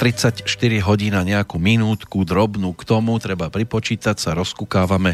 Už 34 hodín a nejakú minútku drobnú k tomu treba pripočítať, sa rozkúkávame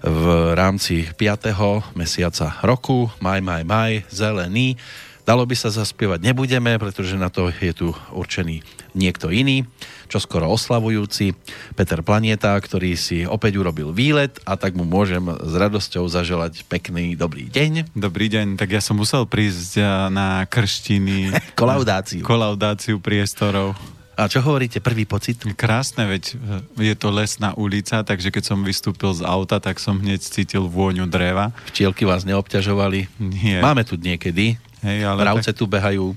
v rámci 5. mesiaca roku, maj, maj, maj, zelený. Dalo by sa zaspievať nebudeme, pretože na to je tu určený niekto iný, čo skoro oslavujúci, Peter Planieta, ktorý si opäť urobil výlet a tak mu môžem s radosťou zaželať pekný dobrý deň. Dobrý deň, tak ja som musel prísť na krštiny. kolaudáciu. Kolaudáciu priestorov. A čo hovoríte, prvý pocit? Krásne, veď je to lesná ulica, takže keď som vystúpil z auta, tak som hneď cítil vôňu dreva. Včielky vás neobťažovali? Nie. Máme tu niekedy. Hej, ale Mravce tak... tu behajú.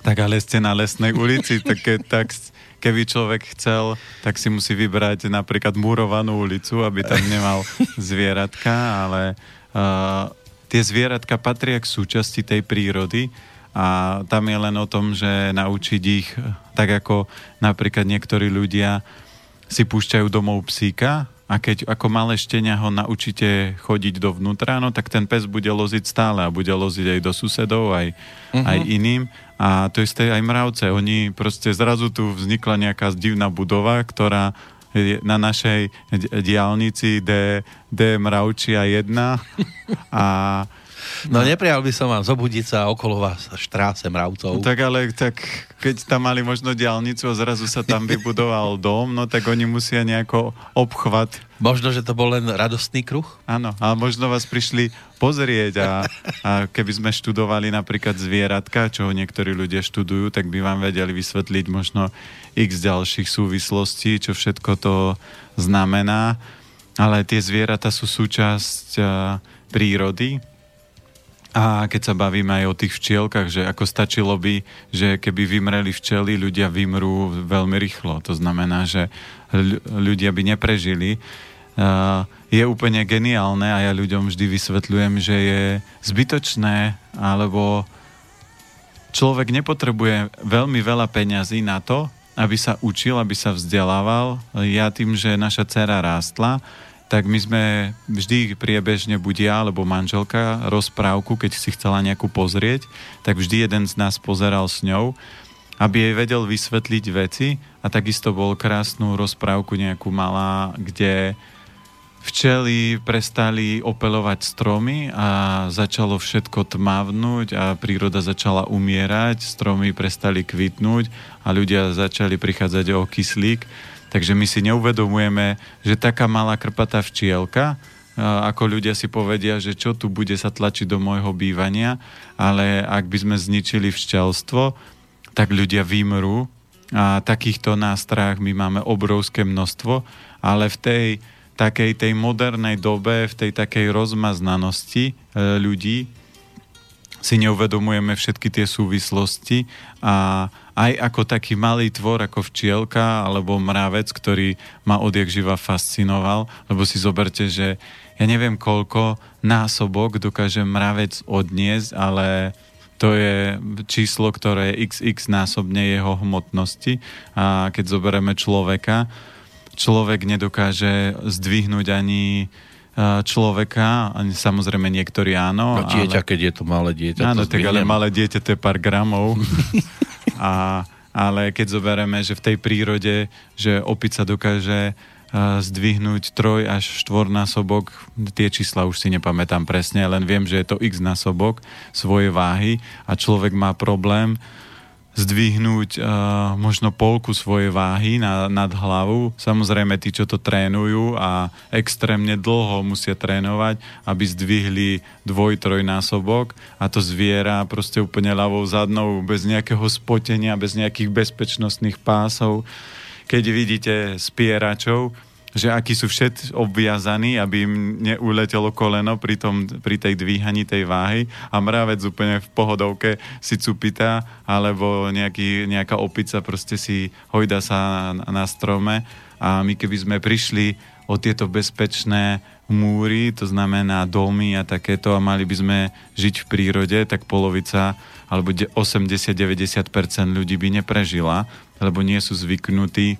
Tak ale ste na lesnej ulici, tak, ke, tak keby človek chcel, tak si musí vybrať napríklad murovanú ulicu, aby tam nemal zvieratka, ale uh, tie zvieratka patria k súčasti tej prírody a tam je len o tom, že naučiť ich, tak ako napríklad niektorí ľudia si púšťajú domov psíka a keď ako malé štenia ho naučíte chodiť dovnútra, no tak ten pes bude loziť stále a bude loziť aj do susedov, aj, uh-huh. aj iným. A to isté aj mravce. Oni proste zrazu tu vznikla nejaká divná budova, ktorá na našej diálnici D, D Mravčia 1 a No, no neprijal by som vám zobudiť sa okolo vás štráse mravcov. No, tak ale tak, keď tam mali možno diálnicu a zrazu sa tam vybudoval dom, no tak oni musia nejako obchvat. Možno, že to bol len radostný kruh? Áno, a možno vás prišli pozrieť a, a keby sme študovali napríklad zvieratka, čo niektorí ľudia študujú, tak by vám vedeli vysvetliť možno x ďalších súvislostí, čo všetko to znamená. Ale tie zvieratá sú súčasť a, prírody a keď sa bavíme aj o tých včielkach, že ako stačilo by, že keby vymreli včely, ľudia vymrú veľmi rýchlo. To znamená, že ľudia by neprežili. Je úplne geniálne a ja ľuďom vždy vysvetľujem, že je zbytočné, alebo človek nepotrebuje veľmi veľa peňazí na to, aby sa učil, aby sa vzdelával. Ja tým, že naša dcera rástla, tak my sme vždy priebežne, buď ja alebo manželka, rozprávku, keď si chcela nejakú pozrieť, tak vždy jeden z nás pozeral s ňou, aby jej vedel vysvetliť veci a takisto bol krásnu rozprávku nejakú malá, kde včely prestali opelovať stromy a začalo všetko tmavnúť a príroda začala umierať, stromy prestali kvitnúť a ľudia začali prichádzať o kyslík Takže my si neuvedomujeme, že taká malá krpatá včielka, ako ľudia si povedia, že čo tu bude sa tlačiť do môjho bývania, ale ak by sme zničili včelstvo, tak ľudia vymrú a takýchto nástrách my máme obrovské množstvo, ale v tej takej tej modernej dobe, v tej takej rozmaznanosti e, ľudí si neuvedomujeme všetky tie súvislosti a aj ako taký malý tvor, ako včielka alebo mravec, ktorý ma odjak živa fascinoval, lebo si zoberte, že ja neviem koľko násobok dokáže mravec odniesť, ale to je číslo, ktoré je xx násobne jeho hmotnosti. A keď zoberieme človeka, človek nedokáže zdvihnúť ani človeka, ani samozrejme niektorí áno. No dieťa, ale... keď je to malé dieťa. Áno, tak ale malé dieťa to je pár gramov. a, ale keď zoberieme, že v tej prírode, že opica dokáže zdvihnúť troj až štvornásobok, tie čísla už si nepamätám presne, len viem, že je to x násobok svojej váhy a človek má problém zdvihnúť uh, možno polku svojej váhy na, nad hlavu. Samozrejme, tí, čo to trénujú a extrémne dlho musia trénovať, aby zdvihli dvoj, trojnásobok a to zviera proste úplne ľavou zadnou, bez nejakého spotenia, bez nejakých bezpečnostných pásov. Keď vidíte spieračov, že akí sú všet obviazaní, aby im neuletelo koleno pri, tom, pri tej dvíhaní tej váhy. A mravec úplne v pohodovke si cupita alebo nejaký, nejaká opica proste si hojda sa na, na strome. A my keby sme prišli o tieto bezpečné múry, to znamená domy a takéto a mali by sme žiť v prírode, tak polovica alebo 80-90% ľudí by neprežila, lebo nie sú zvyknutí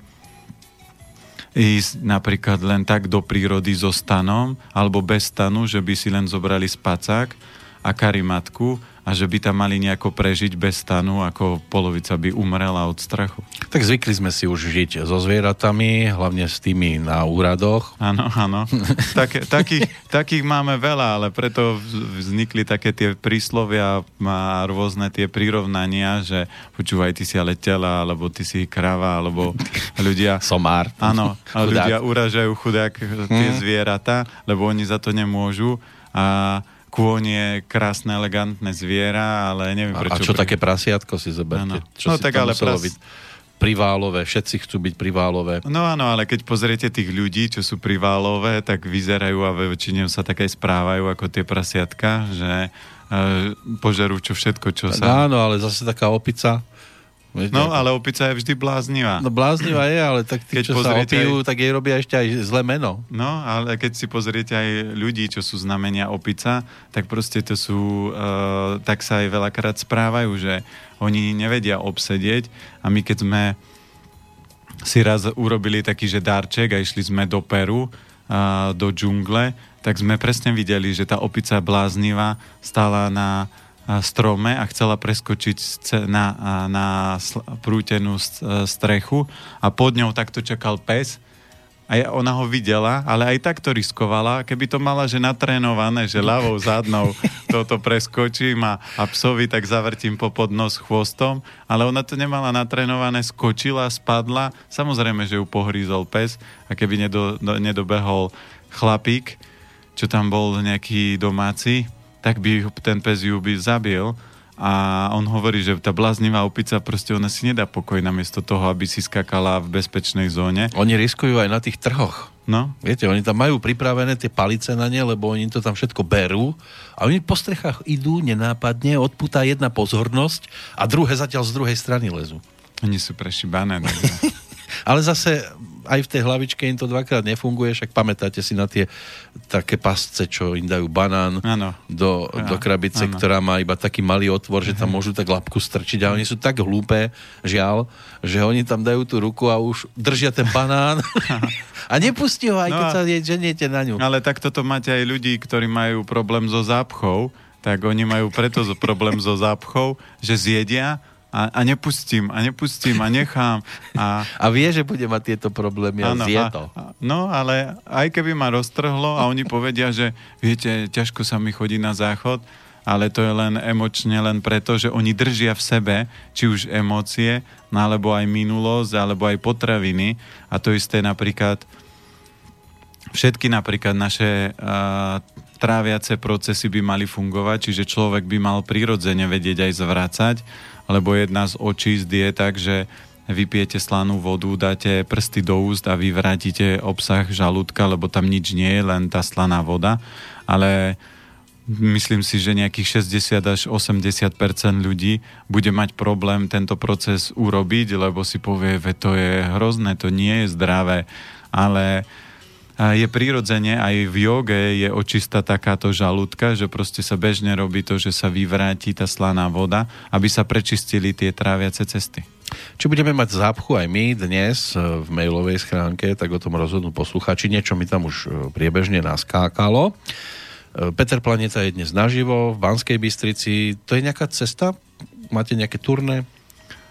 ísť napríklad len tak do prírody so stanom alebo bez stanu, že by si len zobrali spacák a karimatku a že by tam mali nejako prežiť bez stanu, ako polovica by umrela od strachu. Tak zvykli sme si už žiť so zvieratami, hlavne s tými na úradoch. Áno, áno. Tak, takých, takých máme veľa, ale preto vznikli také tie príslovia a rôzne tie prirovnania, že počúvaj, ty si ale tela, alebo ty si krava, alebo ľudia... Somár. Áno, a ľudia uražajú chudák tie hmm. zvieratá, lebo oni za to nemôžu. A kôň je krásne, elegantné zviera, ale neviem prečo. A čo pri... také prasiatko si zoberte? Čo no si tak ale pras... byť priválové, všetci chcú byť priválové. No áno, ale keď pozriete tých ľudí, čo sú priválové, tak vyzerajú a väčšinou sa také správajú ako tie prasiatka, že uh, požerú čo všetko, čo sa... Áno, ale zase taká opica, Viete, no, ale opica je vždy bláznivá. No bláznivá je, ale tak tí, keď čo sa opijú, aj... tak jej robia ešte aj zlé meno. No, ale keď si pozriete aj ľudí, čo sú znamenia opica, tak proste to sú, uh, tak sa aj veľakrát správajú, že oni nevedia obsedieť a my keď sme si raz urobili taký, že darček a išli sme do Peru, uh, do džungle, tak sme presne videli, že tá opica bláznivá stála na strome a chcela preskočiť na, na prútenú strechu a pod ňou takto čakal pes. A ona ho videla, ale aj tak to riskovala. Keby to mala, že natrénované, že ľavou zadnou toto preskočím a, a psovi tak zavrtím po podnos chvostom, ale ona to nemala natrénované, skočila, spadla, samozrejme, že ju pohrízol pes a keby nedo, do, nedobehol chlapík, čo tam bol nejaký domáci, tak by ten pes ju by zabil a on hovorí, že tá bláznivá opica proste ona si nedá pokoj namiesto toho, aby si skakala v bezpečnej zóne. Oni riskujú aj na tých trhoch. No. Viete, oni tam majú pripravené tie palice na ne, lebo oni to tam všetko berú a oni po strechách idú nenápadne, odputá jedna pozornosť a druhé zatiaľ z druhej strany lezú. Oni sú prešibané. Ale zase aj v tej hlavičke im to dvakrát nefunguje, však pamätáte si na tie také pasce, čo im dajú banán ano. do, ja, do krabice, ano. ktorá má iba taký malý otvor, že tam môžu tak lapku strčiť a oni sú tak hlúpe, žiaľ, že oni tam dajú tú ruku a už držia ten banán a nepustí ho, aj no keď sa ženiete na ňu. Ale tak toto máte aj ľudí, ktorí majú problém so zápchou, tak oni majú preto problém so zápchou, že zjedia a, a nepustím, a nepustím, a nechám. A, a vie, že bude mať tieto problémy a zje to. A, no, ale aj keby ma roztrhlo a oni povedia, že viete, ťažko sa mi chodí na záchod, ale to je len emočne len preto, že oni držia v sebe, či už emócie, no alebo aj minulosť, alebo aj potraviny. A to isté napríklad všetky napríklad naše uh, tráviace procesy by mali fungovať, čiže človek by mal prirodzene vedieť aj zvracať, lebo jedna z očíst je tak, že vypijete slanú vodu, dáte prsty do úst a vyvrátíte obsah žalúdka, lebo tam nič nie je, len tá slaná voda. Ale myslím si, že nejakých 60 až 80% ľudí bude mať problém tento proces urobiť, lebo si povie, že to je hrozné, to nie je zdravé. Ale je prirodzene, aj v joge je očista takáto žalúdka, že proste sa bežne robí to, že sa vyvráti tá slaná voda, aby sa prečistili tie tráviace cesty. Či budeme mať zápchu aj my dnes e, v mailovej schránke, tak o tom rozhodnú posluchači. Niečo mi tam už e, priebežne naskákalo. E, Peter Planeta je dnes naživo v Banskej Bystrici. To je nejaká cesta? Máte nejaké turné?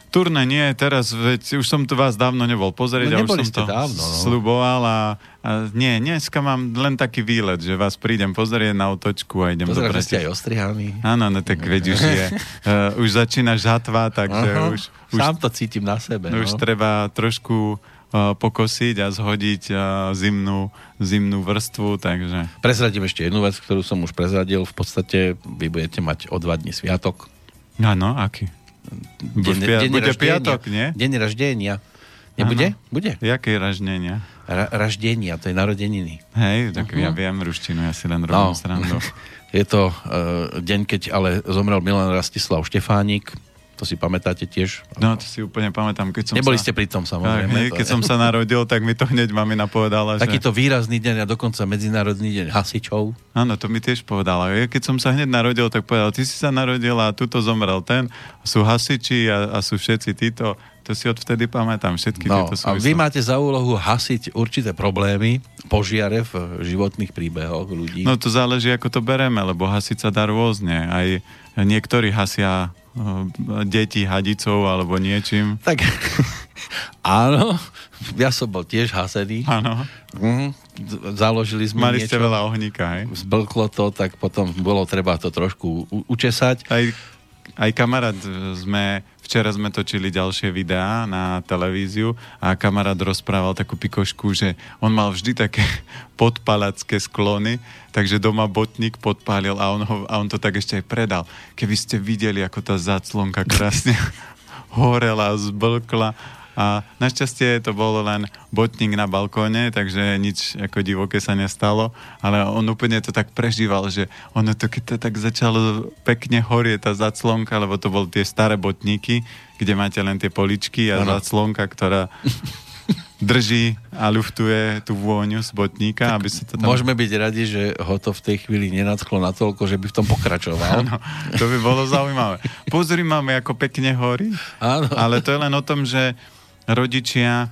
Turné nie, teraz, veď už som tu vás dávno nebol pozrieť no, a už som to dávno, no. sluboval a, a nie, dneska mám len taký výlet, že vás prídem pozrieť na otočku a idem Pozerám, do že ste aj ostrihaní. Áno, no tak veď už je, uh, už začína žatva, takže Aha, už, už... Sám to cítim na sebe. Už no. treba trošku uh, pokosiť a zhodiť uh, zimnú, zimnú vrstvu, takže... Prezradím ešte jednu vec, ktorú som už prezradil. V podstate vy budete mať o dva dní sviatok. Áno, aký? Deň, deň bude piatok, nie? Deň raždenia. Nebude? Ano. Bude. Jaké raždenia? Ra- raždenia, to je narodeniny. Hej, tak uh-huh. ja viem ruštinu, ja si len robím no. srandu. Je to uh, deň, keď ale zomrel Milan Rastislav Štefánik, To si pamätáte tiež? No, to si úplne pamätám. Keď som Neboli sa... ste pri tom, samozrejme. Aj, keď som sa narodil, tak mi to hneď mamina povedala, Takýto že... výrazný deň a dokonca Medzinárodný deň hasičov. Áno, to mi tiež povedala. Keď som sa hneď narodil, tak povedal, ty si sa narodil a tuto zomrel ten, sú hasiči a, a sú všetci títo. To si odvtedy pamätám, všetky no, tieto súvislosti. A vy máte za úlohu hasiť určité problémy, požiare v životných príbehoch ľudí. No to záleží, ako to bereme, lebo hasiť sa dá rôzne. Aj niektorí hasia deti hadicou alebo niečím. Tak áno, ja som bol tiež hasený. Áno. Mm, založili sme Mali niečo. ste veľa ohníka, hej? Zblklo to, tak potom bolo treba to trošku u- učesať. Aj, aj kamarát sme Včera sme točili ďalšie videá na televíziu a kamarát rozprával takú pikošku, že on mal vždy také podpalacké sklony, takže doma botník podpálil a on, ho, a on to tak ešte aj predal. Keby ste videli, ako tá zaclonka krásne horela, zblkla a našťastie to bolo len botník na balkóne, takže nič ako divoké sa nestalo, ale on úplne to tak prežíval, že ono to, keď to tak začalo pekne horieť tá zaclonka, lebo to boli tie staré botníky, kde máte len tie poličky a ano. zaclonka, ktorá drží a luftuje tú vôňu z botníka, tak aby sa to tam... Môžeme byť radi, že ho to v tej chvíli nenadchlo natoľko, že by v tom pokračoval. Áno, to by bolo zaujímavé. Pozri, máme ako pekne horí, Áno. ale to je len o tom, že rodičia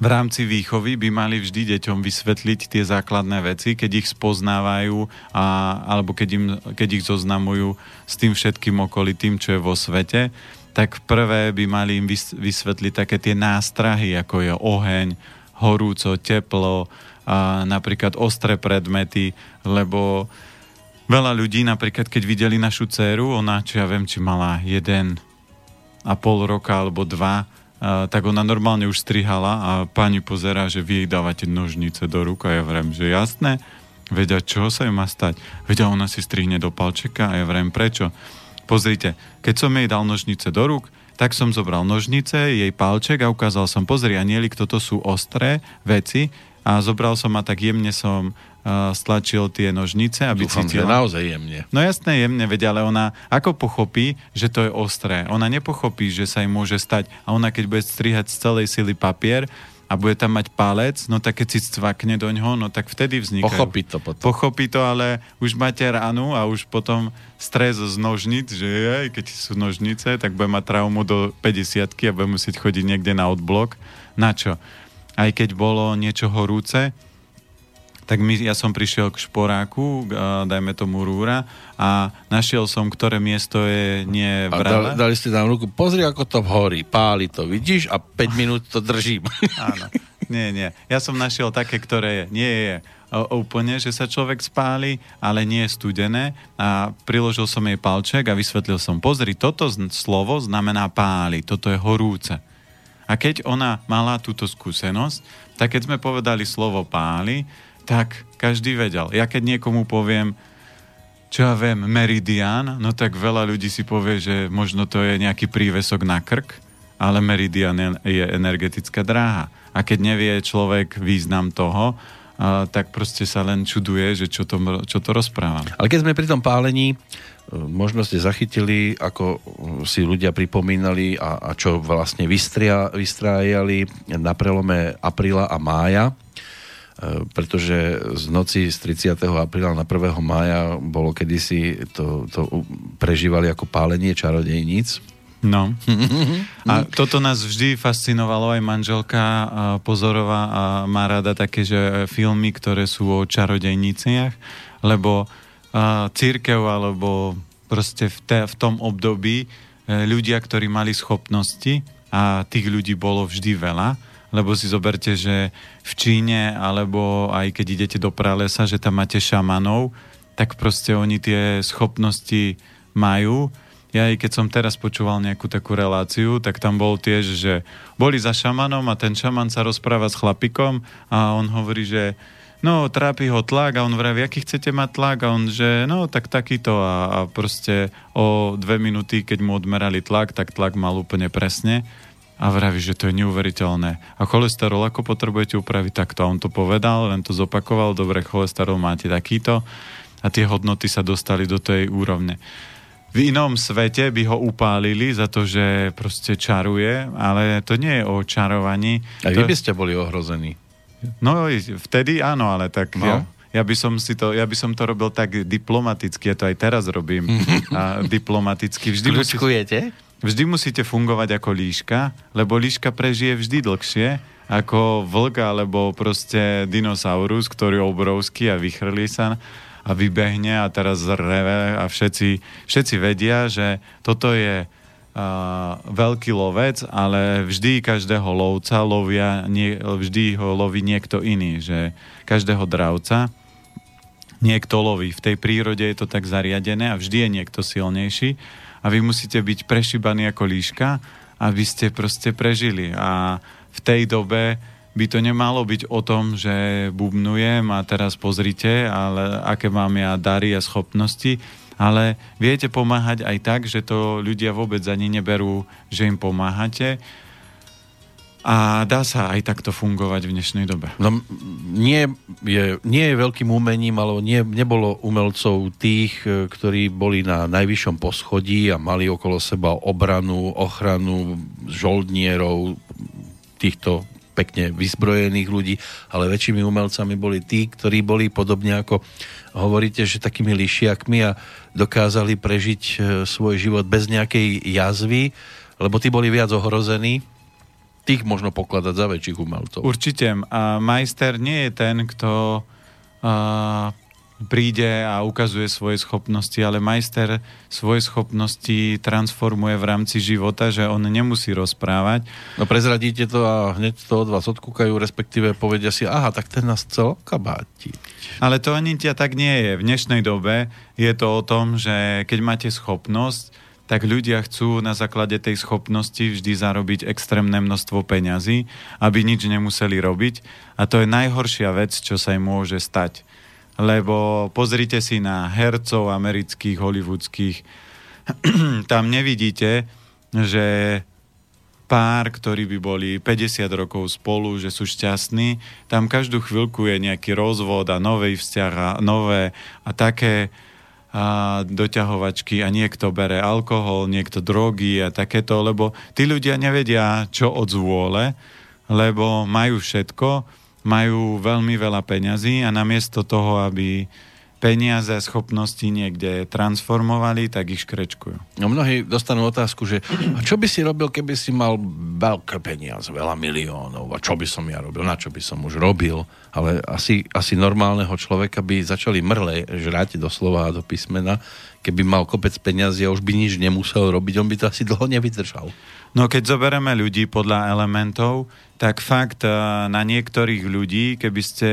v rámci výchovy by mali vždy deťom vysvetliť tie základné veci, keď ich spoznávajú a, alebo keď, im, keď ich zoznamujú s tým všetkým okolitým, čo je vo svete, tak prvé by mali im vysvetliť také tie nástrahy, ako je oheň, horúco, teplo, a napríklad ostré predmety, lebo veľa ľudí, napríklad keď videli našu dceru, ona, čo ja viem, či mala jeden a pol roka alebo dva, tak ona normálne už strihala a pani pozerá, že vy jej dávate nožnice do rúk a ja vrem, že jasné, vedia, čo sa ju má stať. Vedia, ona si strihne do palčeka a ja vrem, prečo? Pozrite, keď som jej dal nožnice do rúk, tak som zobral nožnice, jej palček a ukázal som, pozri, anielik, toto sú ostré veci a zobral som a tak jemne som stlačil tie nožnice, aby Dúfam, cítila. že naozaj jemne. No jasné, jemne, vedia, ale ona ako pochopí, že to je ostré? Ona nepochopí, že sa im môže stať. A ona keď bude strihať z celej sily papier, a bude tam mať palec, no tak keď si cvakne do ňoho, no tak vtedy vzniká. Pochopí to potom. Pochopí to, ale už máte ránu a už potom stres z nožnic, že aj keď sú nožnice, tak bude mať traumu do 50 a bude musieť chodiť niekde na odblok. Na čo? Aj keď bolo niečo horúce, tak my, ja som prišiel k šporáku, dajme tomu rúra, a našiel som, ktoré miesto je nie. A dali, dali ste tam ruku, pozri, ako to horí, páli to, vidíš? A 5 minút to držím. Áno. Nie, nie. Ja som našiel také, ktoré nie je úplne, že sa človek spáli, ale nie je studené a priložil som jej palček a vysvetlil som, pozri, toto slovo znamená páli, toto je horúce. A keď ona mala túto skúsenosť, tak keď sme povedali slovo páli, tak každý vedel. Ja keď niekomu poviem, čo ja viem, meridian, no tak veľa ľudí si povie, že možno to je nejaký prívesok na krk, ale meridian je energetická dráha. A keď nevie človek význam toho, tak proste sa len čuduje, že čo to, čo to rozprávam. Ale keď sme pri tom pálení, e, možno ste zachytili, ako si ľudia pripomínali a, a čo vlastne vystria, vystrájali na prelome apríla a mája pretože z noci z 30. apríla na 1. mája bolo kedysi to, to prežívali ako pálenie čarodejníc. No. A toto nás vždy fascinovalo, aj manželka Pozorová a má rada také, že filmy, ktoré sú o čarodejniciach, lebo církev alebo proste v, te, v tom období e, ľudia, ktorí mali schopnosti a tých ľudí bolo vždy veľa, lebo si zoberte, že v Číne, alebo aj keď idete do pralesa, že tam máte šamanov, tak proste oni tie schopnosti majú. Ja aj keď som teraz počúval nejakú takú reláciu, tak tam bol tiež, že boli za šamanom a ten šaman sa rozpráva s chlapikom a on hovorí, že no, trápi ho tlak a on vraví, aký chcete mať tlak? A on, že no, tak takýto. A, a proste o dve minúty, keď mu odmerali tlak, tak tlak mal úplne presne a vraví, že to je neuveriteľné. A cholesterol ako potrebujete upraviť takto? A on to povedal, len to zopakoval, dobre, cholesterol máte takýto a tie hodnoty sa dostali do tej úrovne. v inom svete by ho upálili za to, že proste čaruje, ale to nie je o čarovaní. A vy by ste boli ohrození. No vtedy áno, ale tak no. ja, ja by som si to, ja by som to robil tak diplomaticky, ja to aj teraz robím a diplomaticky. Vždy musíte, vždy musíte fungovať ako líška, lebo líška prežije vždy dlhšie ako vlk alebo proste dinosaurus, ktorý je obrovský a vychrlí sa a vybehne a teraz reve a všetci, všetci vedia, že toto je uh, veľký lovec, ale vždy každého lovca lovia, nie, vždy ho loví niekto iný, že každého dravca niekto loví. V tej prírode je to tak zariadené a vždy je niekto silnejší a vy musíte byť prešibaní ako líška, aby ste proste prežili. A v tej dobe by to nemalo byť o tom, že bubnujem a teraz pozrite, ale aké mám ja dary a schopnosti, ale viete pomáhať aj tak, že to ľudia vôbec ani neberú, že im pomáhate. A dá sa aj takto fungovať v dnešnej dobe. No, nie, je, nie je veľkým umením, alebo nie, nebolo umelcov tých, e, ktorí boli na najvyššom poschodí a mali okolo seba obranu, ochranu žoldnierov, týchto pekne vyzbrojených ľudí, ale väčšími umelcami boli tí, ktorí boli podobne ako hovoríte, že takými lišiakmi a dokázali prežiť e, svoj život bez nejakej jazvy, lebo tí boli viac ohrození, tých možno pokladať za väčších umelcov. Určite. A majster nie je ten, kto uh, príde a ukazuje svoje schopnosti, ale majster svoje schopnosti transformuje v rámci života, že on nemusí rozprávať. No prezradíte to a hneď to od vás odkúkajú, respektíve povedia si, aha, tak ten nás chcel kabátiť. Ale to ani tia tak nie je. V dnešnej dobe je to o tom, že keď máte schopnosť, tak ľudia chcú na základe tej schopnosti vždy zarobiť extrémne množstvo peňazí, aby nič nemuseli robiť. A to je najhoršia vec, čo sa im môže stať lebo pozrite si na hercov amerických, hollywoodských, tam nevidíte, že pár, ktorí by boli 50 rokov spolu, že sú šťastní, tam každú chvíľku je nejaký rozvod a nový vzťah a nové a také a doťahovačky a niekto bere alkohol, niekto drogy a takéto, lebo tí ľudia nevedia, čo od zvôle, lebo majú všetko, majú veľmi veľa peňazí a namiesto toho, aby peniaze a schopnosti niekde transformovali, tak ich škrečkujú. No mnohí dostanú otázku, že čo by si robil, keby si mal veľké peniaze, veľa miliónov a čo by som ja robil, na čo by som už robil, ale asi, asi normálneho človeka by začali mrle žrať doslova a do písmena, keby mal kopec peniazy a už by nič nemusel robiť, on by to asi dlho nevydržal. No keď zoberieme ľudí podľa elementov, tak fakt eh, na niektorých ľudí, keby ste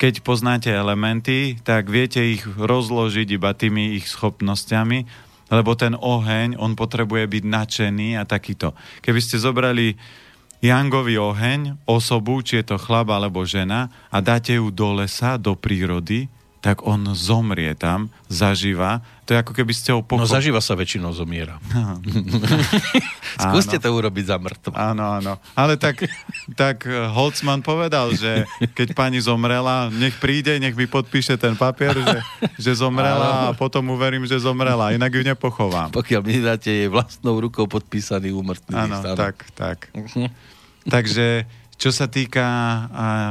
keď poznáte elementy, tak viete ich rozložiť iba tými ich schopnosťami, lebo ten oheň, on potrebuje byť nadšený a takýto. Keby ste zobrali Jangový oheň, osobu, či je to chlap alebo žena, a dáte ju do lesa, do prírody, tak on zomrie tam, zaživa. To je ako keby ste ho pochop... No zaživa sa väčšinou zomiera. Skúste to urobiť za mŕtvo. Áno, áno. Ale tak, tak eh, Holtzman povedal, že keď pani zomrela, nech príde, nech mi podpíše ten papier, že, že zomrela a potom uverím, že zomrela. Inak ju nepochovám. Pokiaľ mi dáte jej vlastnou rukou podpísaný úmrtný Áno, tak, tak. Takže čo sa týka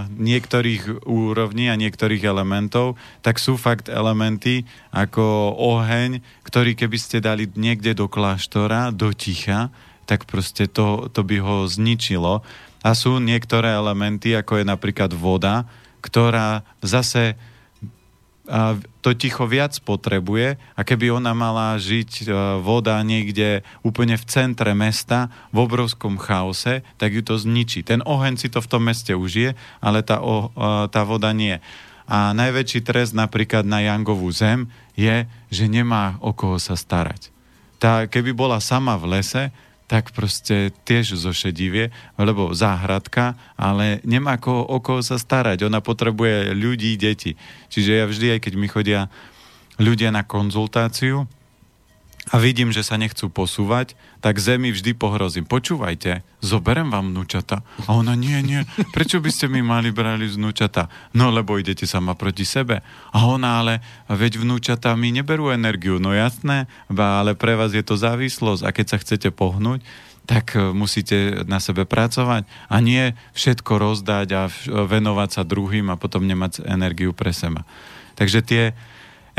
niektorých úrovní a niektorých elementov, tak sú fakt elementy ako oheň, ktorý keby ste dali niekde do kláštora, do ticha, tak proste to, to by ho zničilo. A sú niektoré elementy, ako je napríklad voda, ktorá zase to ticho viac potrebuje a keby ona mala žiť e, voda niekde úplne v centre mesta, v obrovskom chaose, tak ju to zničí. Ten oheň si to v tom meste užije, ale tá, e, tá voda nie. A najväčší trest napríklad na Jangovú zem je, že nemá o koho sa starať. Tá, keby bola sama v lese, tak proste tiež zošedivie, lebo záhradka, ale nemá ko, o koho sa starať. Ona potrebuje ľudí, deti. Čiže ja vždy, aj keď mi chodia ľudia na konzultáciu, a vidím, že sa nechcú posúvať, tak zemi vždy pohrozím. Počúvajte, zoberem vám vnúčata. A ona, nie, nie, prečo by ste mi mali brali vnúčata? No, lebo idete sama proti sebe. A ona, ale veď vnúčata mi neberú energiu. No jasné, ale pre vás je to závislosť. A keď sa chcete pohnúť, tak e, musíte na sebe pracovať a nie všetko rozdať a venovať sa druhým a potom nemať energiu pre seba. Takže tie,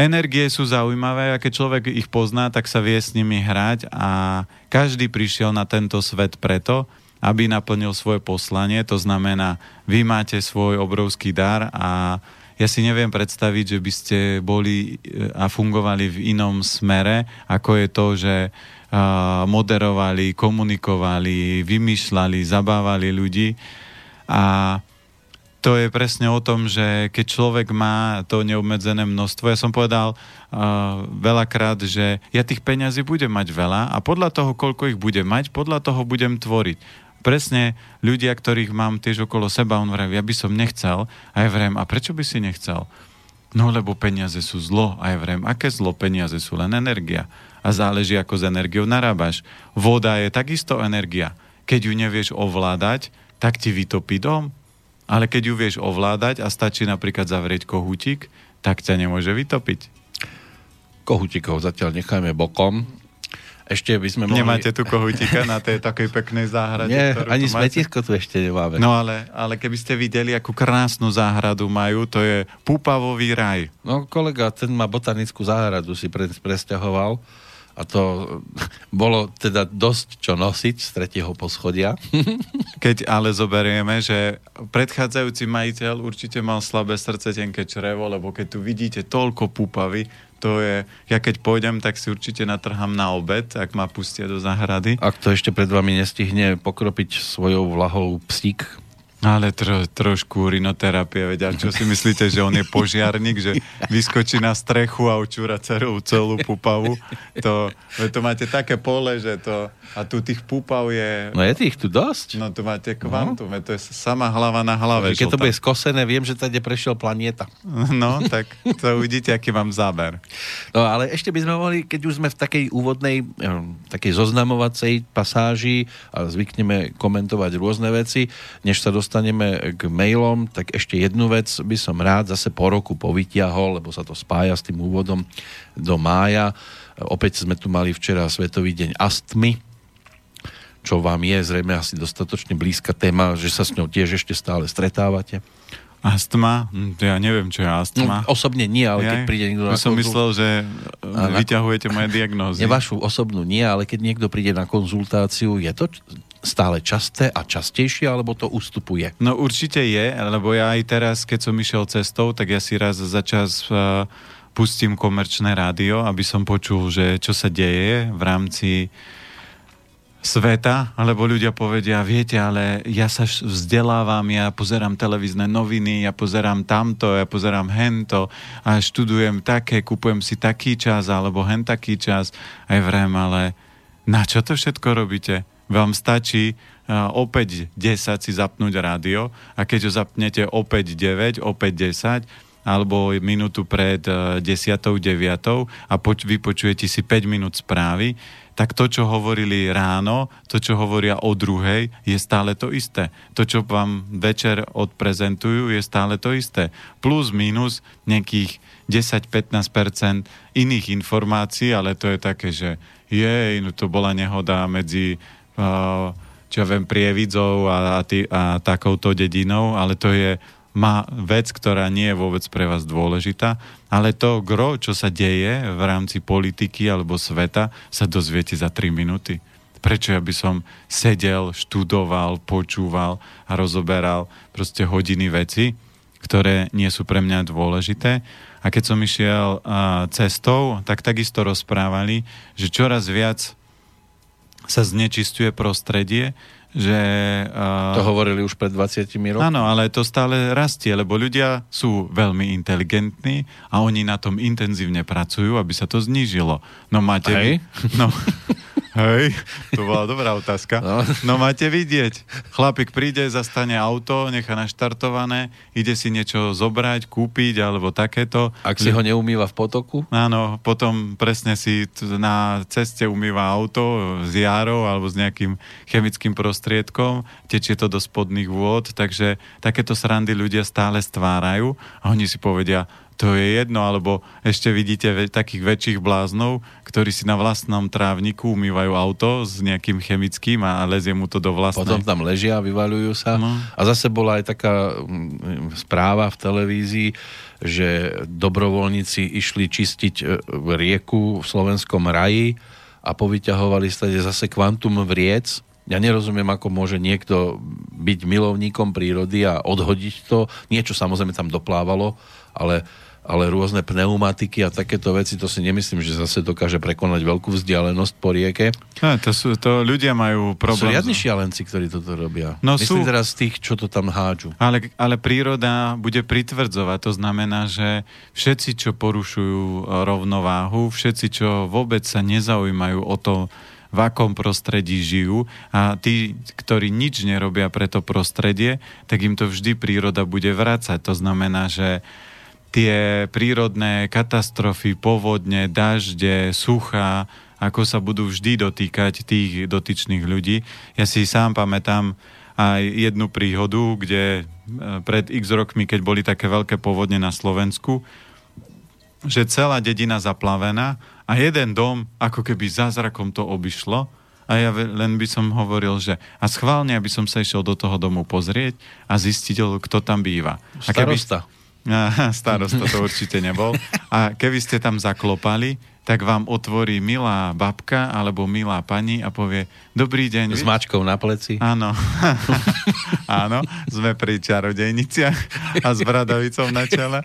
energie sú zaujímavé a keď človek ich pozná, tak sa vie s nimi hrať a každý prišiel na tento svet preto, aby naplnil svoje poslanie. To znamená, vy máte svoj obrovský dar a ja si neviem predstaviť, že by ste boli e, a fungovali v inom smere, ako je to, že moderovali, komunikovali, vymýšľali, zabávali ľudí. A to je presne o tom, že keď človek má to neobmedzené množstvo, ja som povedal uh, veľakrát, že ja tých peňazí budem mať veľa a podľa toho, koľko ich budem mať, podľa toho budem tvoriť. Presne ľudia, ktorých mám tiež okolo seba, on vraví, ja by som nechcel a ja vrem, a prečo by si nechcel? No lebo peniaze sú zlo a ja vrem, aké zlo peniaze sú len energia a záleží, ako s energiou narábaš. Voda je takisto energia. Keď ju nevieš ovládať, tak ti vytopí dom, ale keď ju vieš ovládať a stačí napríklad zavrieť kohútik, tak ťa nemôže vytopiť. Kohútikov zatiaľ nechajme bokom. Ešte by sme mohli... Nemáte tu kohútika na tej takej peknej záhrade? Nie, ani smetisko tu ešte nemáme. No ale, ale keby ste videli, akú krásnu záhradu majú, to je púpavový raj. No kolega, ten má botanickú záhradu, si pre, presťahoval a to bolo teda dosť čo nosiť z tretieho poschodia. Keď ale zoberieme, že predchádzajúci majiteľ určite mal slabé srdce, tenké črevo, lebo keď tu vidíte toľko púpavy, to je, ja keď pôjdem, tak si určite natrhám na obed, ak ma pustia do záhrady. Ak to ešte pred vami nestihne pokropiť svojou vlahou psík, ale tro, trošku urinoterapie, veď a čo si myslíte, že on je požiarník, že vyskočí na strechu a učúra celú, celú pupavu? To, to máte také pole, že to... A tu tých pupav je... No je tých tu dosť. No tu máte kvantum, no. to je sama hlava na hlave. Keď to bude skosené, viem, že tady prešiel planieta. No, tak to uvidíte, aký mám záber. No ale ešte by sme mohli, keď už sme v takej úvodnej, takej zoznamovacej pasáži a zvykneme komentovať rôzne veci, než sa dostaneme dostaneme k mailom, tak ešte jednu vec by som rád zase po roku povytiahol, lebo sa to spája s tým úvodom do mája. Opäť sme tu mali včera Svetový deň astmy, čo vám je zrejme asi dostatočne blízka téma, že sa s ňou tiež ešte stále stretávate. Astma? Hm, ja neviem, čo je astma. No, osobne nie, ale keď príde niekto na som myslel, že vyťahujete moje diagnózy. Nie vašu osobnú nie, ale keď niekto príde na konzultáciu, je to stále časté a častejšie, alebo to ustupuje? No určite je, lebo ja aj teraz, keď som išiel cestou, tak ja si raz za čas uh, pustím komerčné rádio, aby som počul, že čo sa deje v rámci sveta, alebo ľudia povedia, viete, ale ja sa vzdelávam, ja pozerám televízne noviny, ja pozerám tamto, ja pozerám hento a študujem také, kupujem si taký čas, alebo hen taký čas. Aj vrem, ale na čo to všetko robíte? vám stačí opäť 10 si zapnúť rádio a keď ho zapnete opäť 9, opäť 10 alebo minútu pred 10. 9. a poč- vypočujete si 5 minút správy, tak to, čo hovorili ráno, to, čo hovoria o druhej, je stále to isté. To, čo vám večer odprezentujú, je stále to isté. Plus, minus nejakých 10-15% iných informácií, ale to je také, že jej, no to bola nehoda medzi čo ja viem, prievidzou a, a, tý, a takouto dedinou, ale to je má vec, ktorá nie je vôbec pre vás dôležitá, ale to gro, čo sa deje v rámci politiky alebo sveta, sa dozviete za 3 minúty. Prečo ja by som sedel, študoval, počúval a rozoberal proste hodiny veci, ktoré nie sú pre mňa dôležité. A keď som išiel uh, cestou, tak takisto rozprávali, že čoraz viac sa znečistuje prostredie, že... Uh, to hovorili už pred 20 rokmi. Áno, ale to stále rastie, lebo ľudia sú veľmi inteligentní a oni na tom intenzívne pracujú, aby sa to znížilo. No máte... Hej. No, Hej, to bola dobrá otázka. No. no máte vidieť. Chlapík príde, zastane auto, nechá naštartované, ide si niečo zobrať, kúpiť alebo takéto. Ak si ho neumýva v potoku? Áno, potom presne si na ceste umýva auto z járou alebo s nejakým chemickým prostriedkom, tečie to do spodných vôd, takže takéto srandy ľudia stále stvárajú a oni si povedia, to je jedno, alebo ešte vidíte takých väčších bláznov, ktorí si na vlastnom trávniku umývajú auto s nejakým chemickým a lezie mu to do vlastnej. Potom tam ležia, vyvalujú sa. No. A zase bola aj taká mm, správa v televízii, že dobrovoľníci išli čistiť e, rieku v slovenskom raji a povyťahovali sa zase kvantum vriec, ja nerozumiem, ako môže niekto byť milovníkom prírody a odhodiť to. Niečo samozrejme tam doplávalo, ale ale rôzne pneumatiky a takéto veci, to si nemyslím, že zase dokáže prekonať veľkú vzdialenosť po rieke. No, to, sú, to ľudia majú problém. Sú riadni šialenci, ktorí toto robia. No myslím sú... teraz tých, čo to tam hádžu. Ale, ale príroda bude pritvrdzovať, to znamená, že všetci, čo porušujú rovnováhu, všetci, čo vôbec sa nezaujímajú o to, v akom prostredí žijú a tí, ktorí nič nerobia pre to prostredie, tak im to vždy príroda bude vrácať. To znamená, že tie prírodné katastrofy, povodne, dažde, sucha, ako sa budú vždy dotýkať tých dotyčných ľudí. Ja si sám pamätám aj jednu príhodu, kde e, pred x rokmi, keď boli také veľké povodne na Slovensku, že celá dedina zaplavená a jeden dom ako keby zázrakom to obišlo a ja len by som hovoril, že a schválne, aby som sa išiel do toho domu pozrieť a zistiť, kto tam býva. A keby, Starosta. To určite nebol. A keby ste tam zaklopali, tak vám otvorí milá babka alebo milá pani a povie Dobrý deň. S mačkou na pleci. Áno. Áno, sme pri čarodejniciach a s bradavicou na čele.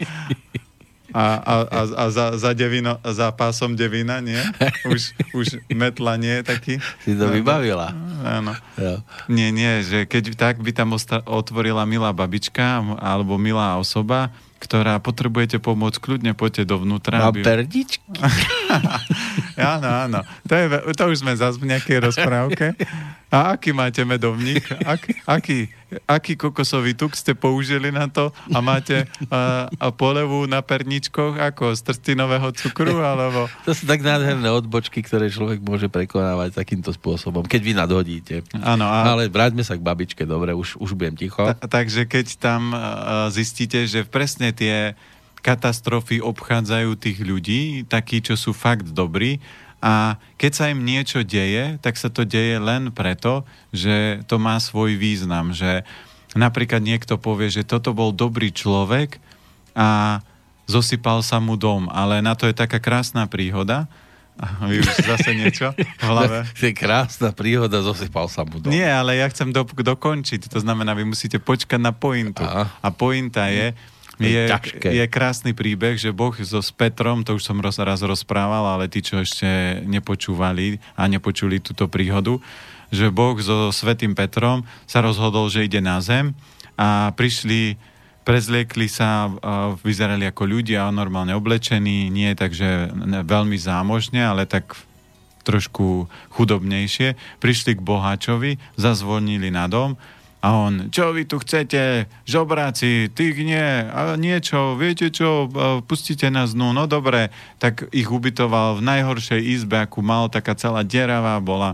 A, a, a, a za, za, devino, za pásom devina, nie? Už, už metla nie je taký. Si to vybavila. Áno. Ja. Nie, nie, že keď tak by tam otvorila milá babička alebo milá osoba, ktorá potrebujete pomôcť, kľudne poďte dovnútra. Na aby... perdičky? áno, áno. To, je, to už sme zase v nejakej rozprávke. A aký máte medovník? Ak, aký, aký kokosový tuk ste použili na to? A máte a, a polevu na perničkoch ako z trstinového cukru? Alebo... To sú tak nádherné odbočky, ktoré človek môže prekonávať takýmto spôsobom, keď vy nadhodíte. Áno. A... Ale vráťme sa k babičke, dobre, už, už budem ticho. Ta, takže keď tam uh, zistíte, že presne tie katastrofy obchádzajú tých ľudí, takí, čo sú fakt dobrí, a keď sa im niečo deje, tak sa to deje len preto, že to má svoj význam. Že napríklad niekto povie, že toto bol dobrý človek a zosypal sa mu dom, ale na to je taká krásna príhoda, a vy už zase niečo v hlave? Je krásna príhoda, zosypal sa mu dom. Nie, ale ja chcem do, dokončiť. To znamená, vy musíte počkať na pointu. Aha. A pointa je, je, je krásny príbeh, že Boh so s Petrom, to už som roz, raz rozprával, ale tí, čo ešte nepočúvali a nepočuli túto príhodu, že Boh so Svetým Petrom sa rozhodol, že ide na zem a prišli, prezliekli sa, vyzerali ako ľudia, normálne oblečení, nie takže veľmi zámožne, ale tak trošku chudobnejšie. Prišli k boháčovi, zazvonili na dom a on, čo vy tu chcete, žobráci, tých nie, a niečo, viete čo, pustíte nás. Dnu, no dobre, tak ich ubytoval v najhoršej izbe, akú mal, taká celá deravá bola.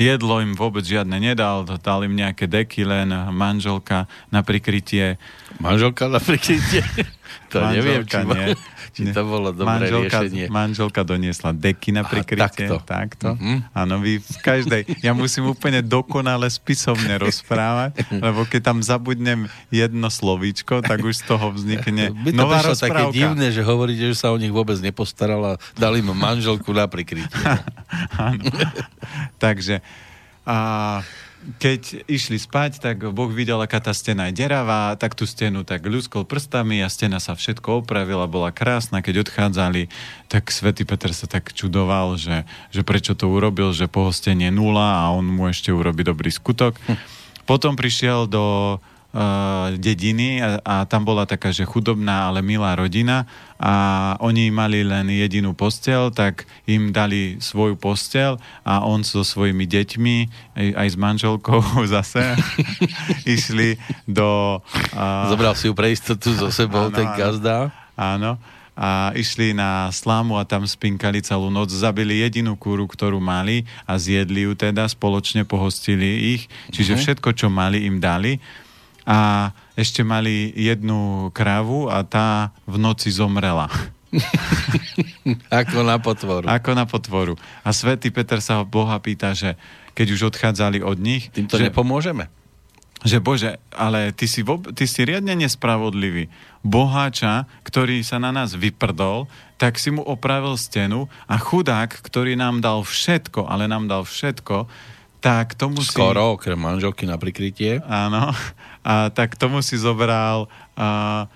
Jedlo im vôbec žiadne nedal, dal im nejaké deky, len. Manželka na prikrytie. Manželka na prikrytie? to manželka, neviem, či nie. Či to bolo dobré manželka, riešenie. Manželka doniesla deky na prikrytie. Aha, takto. takto. Mm-hmm. Áno, vy v každej... Ja musím úplne dokonale spisovne rozprávať, lebo keď tam zabudnem jedno slovíčko, tak už z toho vznikne By to nová rozprávka. také divné, že hovoríte, že sa o nich vôbec nepostarala, dali im manželku na prikrytie. Takže a keď išli spať, tak Boh videl, aká tá stena je deravá, tak tú stenu tak ľuskol prstami a stena sa všetko opravila, bola krásna. Keď odchádzali, tak svätý Peter sa tak čudoval, že, že prečo to urobil, že pohostenie nula a on mu ešte urobí dobrý skutok. Hm. Potom prišiel do dediny a, a tam bola taká, že chudobná, ale milá rodina a oni mali len jedinú postel, tak im dali svoju postel a on so svojimi deťmi, aj, aj s manželkou zase, išli do... Uh, Zobral si ju pre istotu so sebou, áno, ten gazda. Áno a išli na slámu a tam spinkali celú noc, zabili jedinú kúru, ktorú mali a zjedli ju teda, spoločne pohostili ich, čiže mhm. všetko, čo mali, im dali a ešte mali jednu krávu a tá v noci zomrela. Ako na potvoru. Ako na potvoru. A svätý Peter sa ho Boha pýta, že keď už odchádzali od nich... Týmto že, nepomôžeme že Bože, ale ty si, vo, ty si riadne nespravodlivý. Boháča, ktorý sa na nás vyprdol, tak si mu opravil stenu a chudák, ktorý nám dal všetko, ale nám dal všetko, tak tomu si... Skoro, okrem manželky na prikrytie. Áno. A tak tomu si zobral a,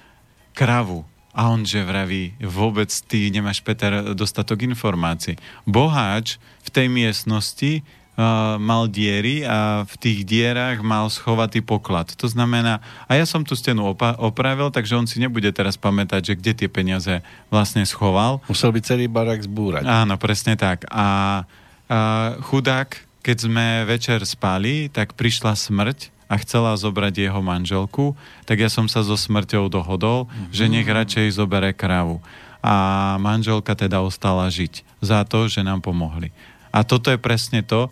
kravu. A on že vraví, vôbec ty nemáš, Peter, dostatok informácií. Boháč v tej miestnosti uh, mal diery a v tých dierach mal schovatý poklad. To znamená, a ja som tú stenu opa- opravil, takže on si nebude teraz pamätať, že kde tie peniaze vlastne schoval. Musel by celý barak zbúrať. Áno, presne tak. A, a chudák, keď sme večer spali, tak prišla smrť a chcela zobrať jeho manželku, tak ja som sa so smrťou dohodol, mm-hmm. že nech radšej zobere kravu. A manželka teda ostala žiť za to, že nám pomohli. A toto je presne to,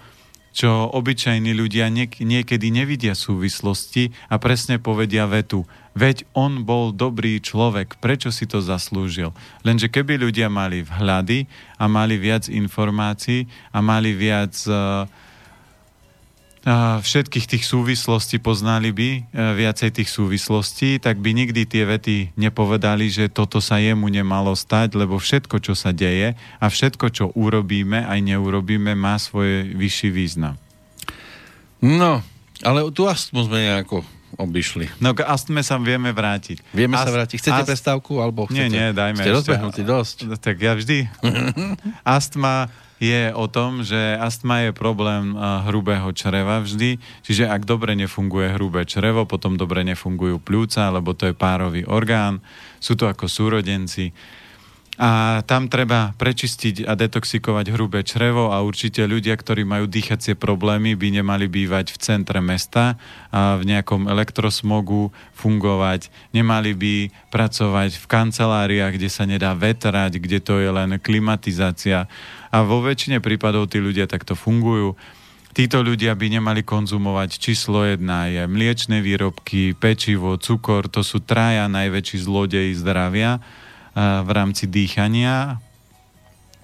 čo obyčajní ľudia niek- niekedy nevidia súvislosti a presne povedia vetu. Veď on bol dobrý človek, prečo si to zaslúžil? Lenže keby ľudia mali vhľady a mali viac informácií a mali viac uh, všetkých tých súvislostí poznali by, e, viacej tých súvislostí, tak by nikdy tie vety nepovedali, že toto sa jemu nemalo stať, lebo všetko, čo sa deje a všetko, čo urobíme, aj neurobíme, má svoje vyšší význam. No, ale tu astmu sme nejako obišli. No k astme sa vieme vrátiť. Vieme Ast- sa vrátiť. Chcete ast- prestávku? Alebo chcete? Nie, nie, dajme. Ste rozbehnutí dosť. Tak ja vždy. Astma je o tom, že astma je problém hrubého čreva vždy, čiže ak dobre nefunguje hrubé črevo, potom dobre nefungujú pľúca, lebo to je párový orgán, sú to ako súrodenci. A tam treba prečistiť a detoxikovať hrubé črevo a určite ľudia, ktorí majú dýchacie problémy, by nemali bývať v centre mesta a v nejakom elektrosmogu fungovať. Nemali by pracovať v kanceláriách, kde sa nedá vetrať, kde to je len klimatizácia. A vo väčšine prípadov tí ľudia takto fungujú. Títo ľudia by nemali konzumovať číslo jedna je mliečne výrobky, pečivo, cukor, to sú traja najväčší zlodeji zdravia v rámci dýchania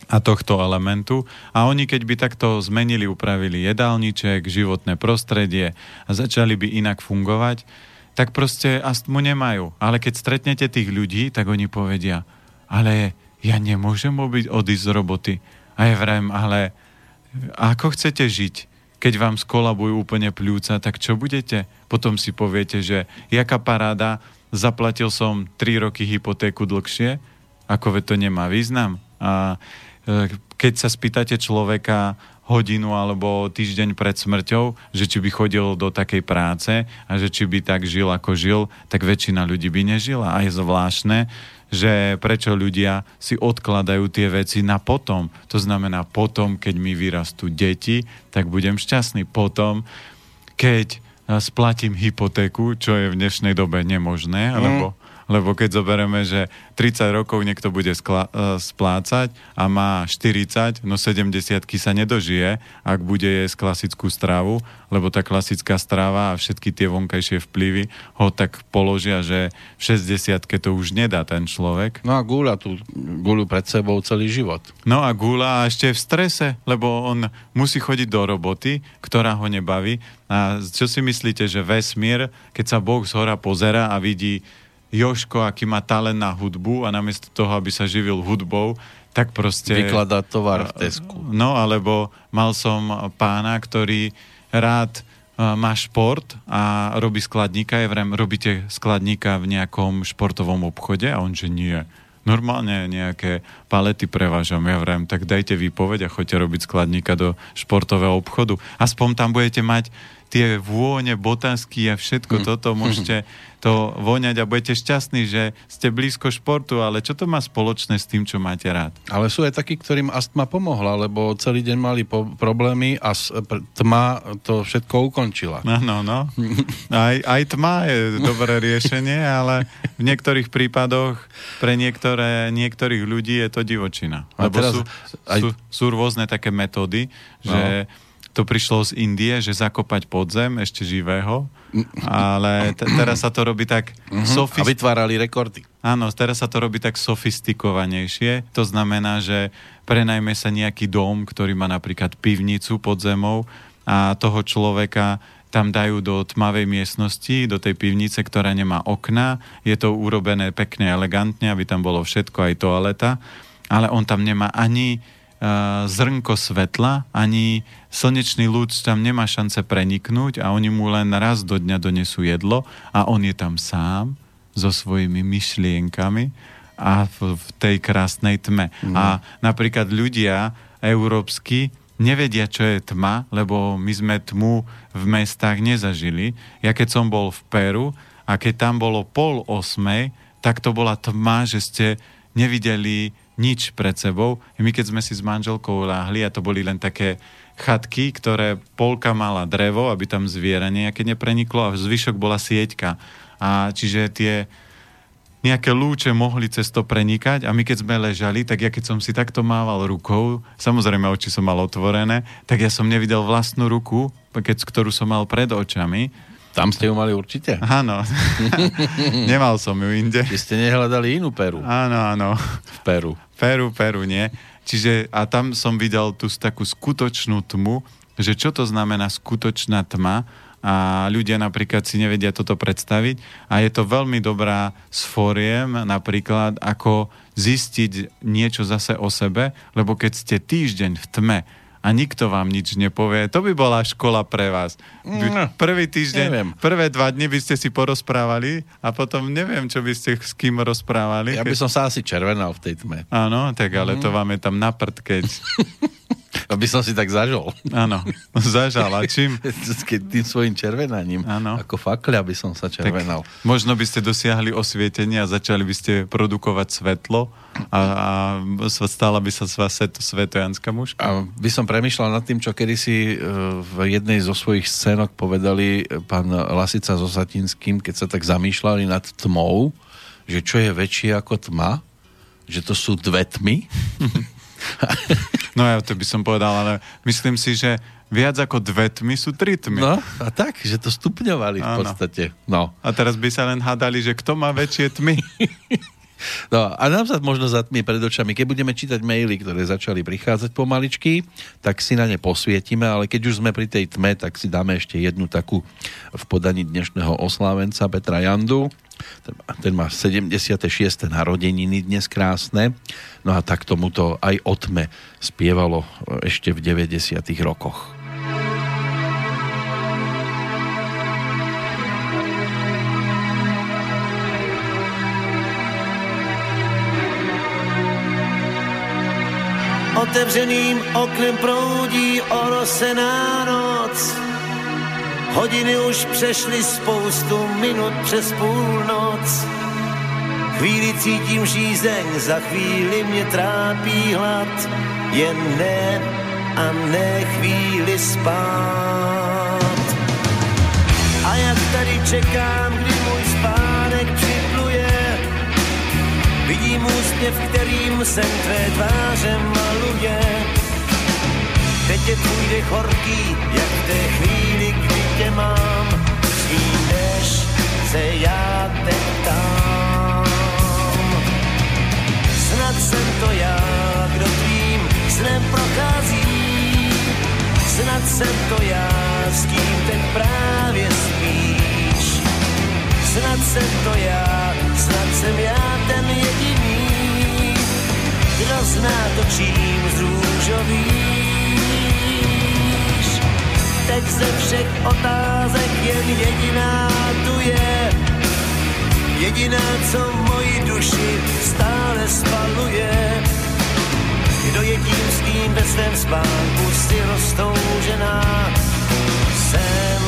a tohto elementu. A oni, keď by takto zmenili, upravili jedálniček, životné prostredie a začali by inak fungovať, tak proste astmu nemajú. Ale keď stretnete tých ľudí, tak oni povedia, ale ja nemôžem odísť z roboty. A ja vrajím, ale ako chcete žiť? Keď vám skolabujú úplne pľúca, tak čo budete? Potom si poviete, že jaká paráda, zaplatil som 3 roky hypotéku dlhšie, ako to nemá význam. A e, keď sa spýtate človeka hodinu alebo týždeň pred smrťou, že či by chodil do takej práce a že či by tak žil, ako žil, tak väčšina ľudí by nežila. A je zvláštne, že prečo ľudia si odkladajú tie veci na potom. To znamená potom, keď mi vyrastú deti, tak budem šťastný. Potom, keď splatím hypotéku, čo je v dnešnej dobe nemožné, mm. lebo lebo keď zoberieme, že 30 rokov niekto bude skla- e, splácať a má 40, no 70 sa nedožije, ak bude jesť klasickú stravu, lebo tá klasická strava a všetky tie vonkajšie vplyvy ho tak položia, že v 60 to už nedá ten človek. No a gúľa tu, gúľu pred sebou celý život. No a gúľa ešte v strese, lebo on musí chodiť do roboty, ktorá ho nebaví. A čo si myslíte, že vesmír, keď sa Boh z hora pozera a vidí Joško, aký má talent na hudbu a namiesto toho, aby sa živil hudbou, tak proste... Vykladá tovar v Tesku. No, alebo mal som pána, ktorý rád má šport a robí skladníka. Ja vrem, robíte skladníka v nejakom športovom obchode? A on, že nie. Normálne nejaké palety prevážam. Ja vrem, tak dajte výpoveď a choďte robiť skladníka do športového obchodu. Aspoň tam budete mať tie vône, botasky a všetko mm. toto môžete to voňať a budete šťastní, že ste blízko športu, ale čo to má spoločné s tým, čo máte rád? Ale sú aj takí, ktorým astma pomohla, lebo celý deň mali po- problémy a tma to všetko ukončila. Áno, no. Aj, aj tma je dobré riešenie, ale v niektorých prípadoch pre niektoré, niektorých ľudí je to divočina. Lebo teraz, sú, aj... sú, sú rôzne také metódy, že no to prišlo z Indie, že zakopať podzem ešte živého, ale t- teraz sa to robí tak... Uh-huh. Sofist- a vytvárali rekordy. Áno, teraz sa to robí tak sofistikovanejšie. To znamená, že prenajme sa nejaký dom, ktorý má napríklad pivnicu pod zemou a toho človeka tam dajú do tmavej miestnosti, do tej pivnice, ktorá nemá okna. Je to urobené pekne, elegantne, aby tam bolo všetko, aj toaleta. Ale on tam nemá ani zrnko svetla, ani slnečný lúč tam nemá šance preniknúť a oni mu len raz do dňa donesú jedlo a on je tam sám so svojimi myšlienkami a v, v tej krásnej tme. Mm. A napríklad ľudia európsky nevedia, čo je tma, lebo my sme tmu v mestách nezažili. Ja keď som bol v Peru a keď tam bolo pol osmej, tak to bola tma, že ste nevideli nič pred sebou. My keď sme si s manželkou láhli a to boli len také chatky, ktoré polka mala drevo, aby tam zviera nejaké nepreniklo a zvyšok bola sieťka. A čiže tie nejaké lúče mohli cez to prenikať a my keď sme ležali, tak ja keď som si takto mával rukou, samozrejme oči som mal otvorené, tak ja som nevidel vlastnú ruku, keď, ktorú som mal pred očami tam ste ju mali určite? Áno. Nemal som ju inde. Vy ste nehľadali inú Peru. Áno, áno. V Peru. Peru, Peru, nie. Čiže a tam som videl tú takú skutočnú tmu, že čo to znamená skutočná tma a ľudia napríklad si nevedia toto predstaviť a je to veľmi dobrá sforiem napríklad ako zistiť niečo zase o sebe, lebo keď ste týždeň v tme a nikto vám nič nepovie. To by bola škola pre vás. No, Prvý týždeň, neviem. prvé dva dni by ste si porozprávali a potom neviem, čo by ste s kým rozprávali. Ja by som sa asi červenal v tej tme. Áno, tak ale mm. to vám je tam na prd, keď... Aby som si tak zažol. Áno, zažal. A čím? Keď tým svojim červenaním. Áno. Ako fakľa by som sa červenal. Tak možno by ste dosiahli osvietenie a začali by ste produkovať svetlo a, a stala by sa z vás svetojanská mužka. A by som premyšľal nad tým, čo kedysi e, v jednej zo svojich scénok povedali pán Lasica so Satinským, keď sa tak zamýšľali nad tmou, že čo je väčšie ako tma, že to sú dve tmy. no ja to by som povedal, ale myslím si, že viac ako dve tmy sú tri tmy. No a tak, že to stupňovali v podstate. No. A teraz by sa len hádali, že kto má väčšie tmy. No a nám sa možno zatmie pred očami, keď budeme čítať maily, ktoré začali prichádzať pomaličky, tak si na ne posvietime, ale keď už sme pri tej tme, tak si dáme ešte jednu takú v podaní dnešného oslávenca Petra Jandu. Ten má, ten má 76. narodeniny dnes krásne. No a tak tomuto aj o tme spievalo ešte v 90. rokoch. Otevřeným oknem proudí orosená noc. Hodiny už přešly spoustu minut přes půlnoc. Chvíli cítím žízeň, za chvíli mě trápí hlad. Jen ne a ne chvíli spát. A jak tady čekám, kdy vidím úsměv, kterým jsem tvé tváře maluje. Teď je tvůj dech horký, jak v té chvíli, kdy tě mám, než se já teď tam. Snad jsem to já, kdo tvým snem prochází, snad jsem to já, s kým teď právě spíš. Snad jsem to já, snad jsem já ten jediný, kdo zná to, čím zrůžový teď ze všech otázek jen jediná tu je. Jediná, co moji duši stále spaluje. Kdo je tím, s kým ve svém spánku si rostoužená. Jsem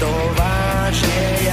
to vážne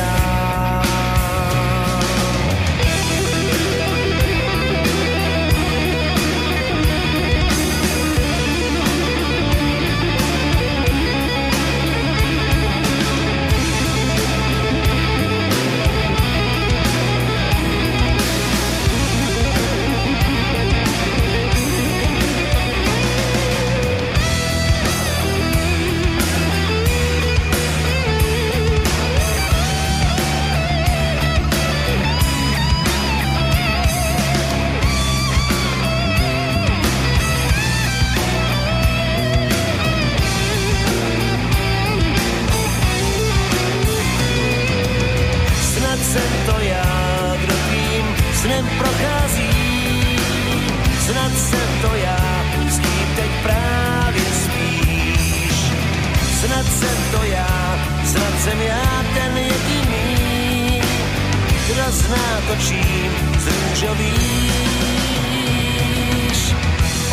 růžovýš.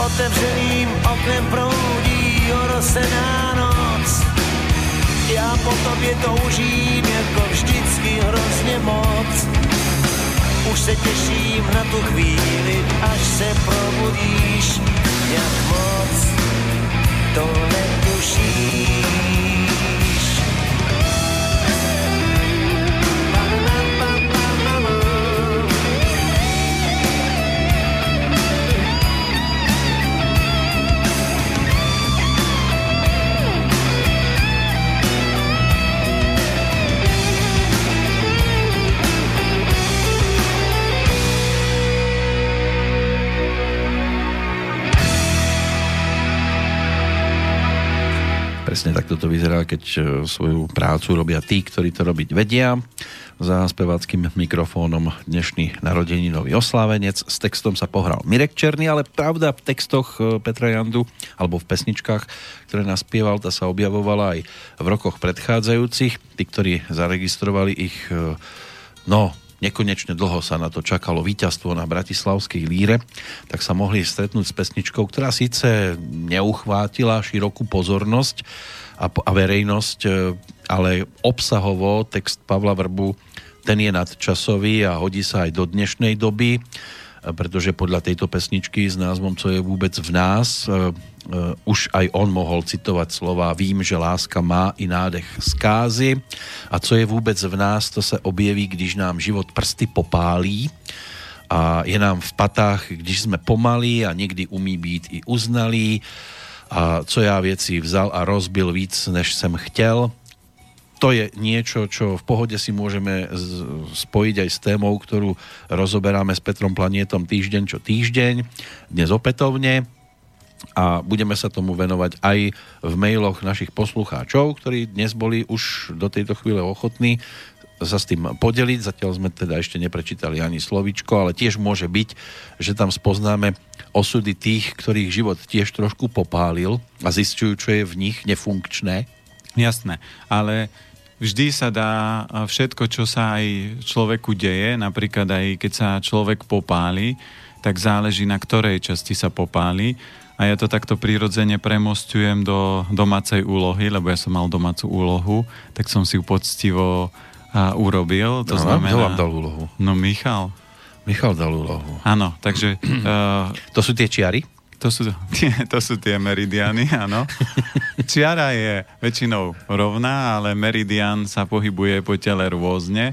Otevřeným oknem proudí orosená noc. Já po tobě toužím jako vždycky hrozně moc. Už se těším na tu chvíli, až se vyzerá, keď e, svoju prácu robia tí, ktorí to robiť vedia. Za speváckým mikrofónom dnešný narodeninový oslávenec. S textom sa pohral Mirek Černý, ale pravda v textoch e, Petra Jandu, alebo v pesničkách, ktoré naspieval, tá sa objavovala aj v rokoch predchádzajúcich. Tí, ktorí zaregistrovali ich, e, no, nekonečne dlho sa na to čakalo víťazstvo na Bratislavskej líre, tak sa mohli stretnúť s pesničkou, ktorá síce neuchvátila širokú pozornosť a, a verejnosť, e, ale obsahovo text Pavla Vrbu ten je nadčasový a hodí sa aj do dnešnej doby, pretože podľa tejto pesničky s názvom Co je vôbec v nás e, uh, už aj on mohol citovať slova Vím, že láska má i nádech zkázy a co je vůbec v nás, to se objeví, když nám život prsty popálí a je nám v patách, když jsme pomalí a někdy umí být i uznalí. A co já věci vzal a rozbil víc, než jsem chtěl, to je niečo, čo v pohode si môžeme spojiť aj s témou, ktorú rozoberáme s Petrom Planietom týždeň čo týždeň, dnes opätovne a budeme sa tomu venovať aj v mailoch našich poslucháčov, ktorí dnes boli už do tejto chvíle ochotní sa s tým podeliť. Zatiaľ sme teda ešte neprečítali ani slovičko, ale tiež môže byť, že tam spoznáme osudy tých, ktorých život tiež trošku popálil a zistujú, čo je v nich nefunkčné. Jasné, ale vždy sa dá všetko, čo sa aj človeku deje, napríklad aj keď sa človek popáli, tak záleží na ktorej časti sa popáli. A ja to takto prirodzene premostujem do domácej úlohy, lebo ja som mal domácu úlohu, tak som si ju poctivo a, urobil. To No, znamená... Kto vám dal úlohu? No Michal. Michal dal úlohu. Áno, takže uh, To sú tie čiary? To sú, tie, to sú tie meridiany, áno. Čiara je väčšinou rovná, ale meridian sa pohybuje po tele rôzne.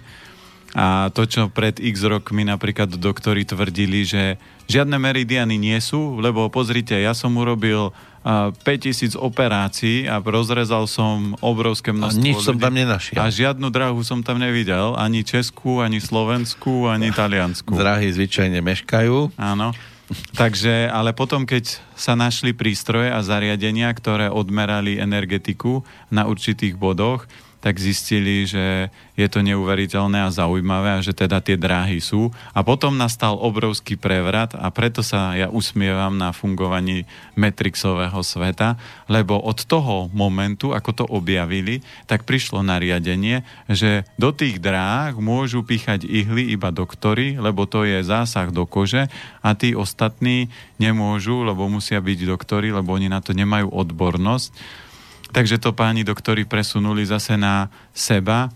A to, čo pred x rokmi napríklad doktori tvrdili, že žiadne meridiany nie sú, lebo pozrite, ja som urobil a, 5000 operácií a rozrezal som obrovské A množstvo nič som ľudí. tam nenašiel. A žiadnu drahu som tam nevidel, ani Česku, ani Slovensku, ani Taliansku. Drahy zvyčajne meškajú. Áno. Takže, ale potom, keď sa našli prístroje a zariadenia, ktoré odmerali energetiku na určitých bodoch, tak zistili, že je to neuveriteľné a zaujímavé a že teda tie dráhy sú. A potom nastal obrovský prevrat a preto sa ja usmievam na fungovaní Matrixového sveta, lebo od toho momentu, ako to objavili, tak prišlo nariadenie, že do tých dráh môžu píchať ihly iba doktory, lebo to je zásah do kože a tí ostatní nemôžu, lebo musia byť doktory, lebo oni na to nemajú odbornosť. Takže to páni doktori presunuli zase na seba.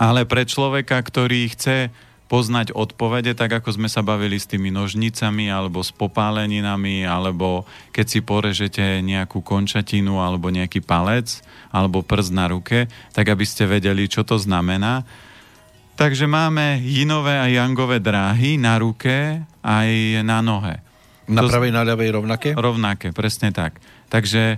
Ale pre človeka, ktorý chce poznať odpovede, tak ako sme sa bavili s tými nožnicami alebo s popáleninami, alebo keď si porežete nejakú končatinu alebo nejaký palec alebo prst na ruke, tak aby ste vedeli, čo to znamená. Takže máme jinové a jangové dráhy na ruke aj na nohe. Na pravej, na ľavej rovnaké? Rovnaké, presne tak. Takže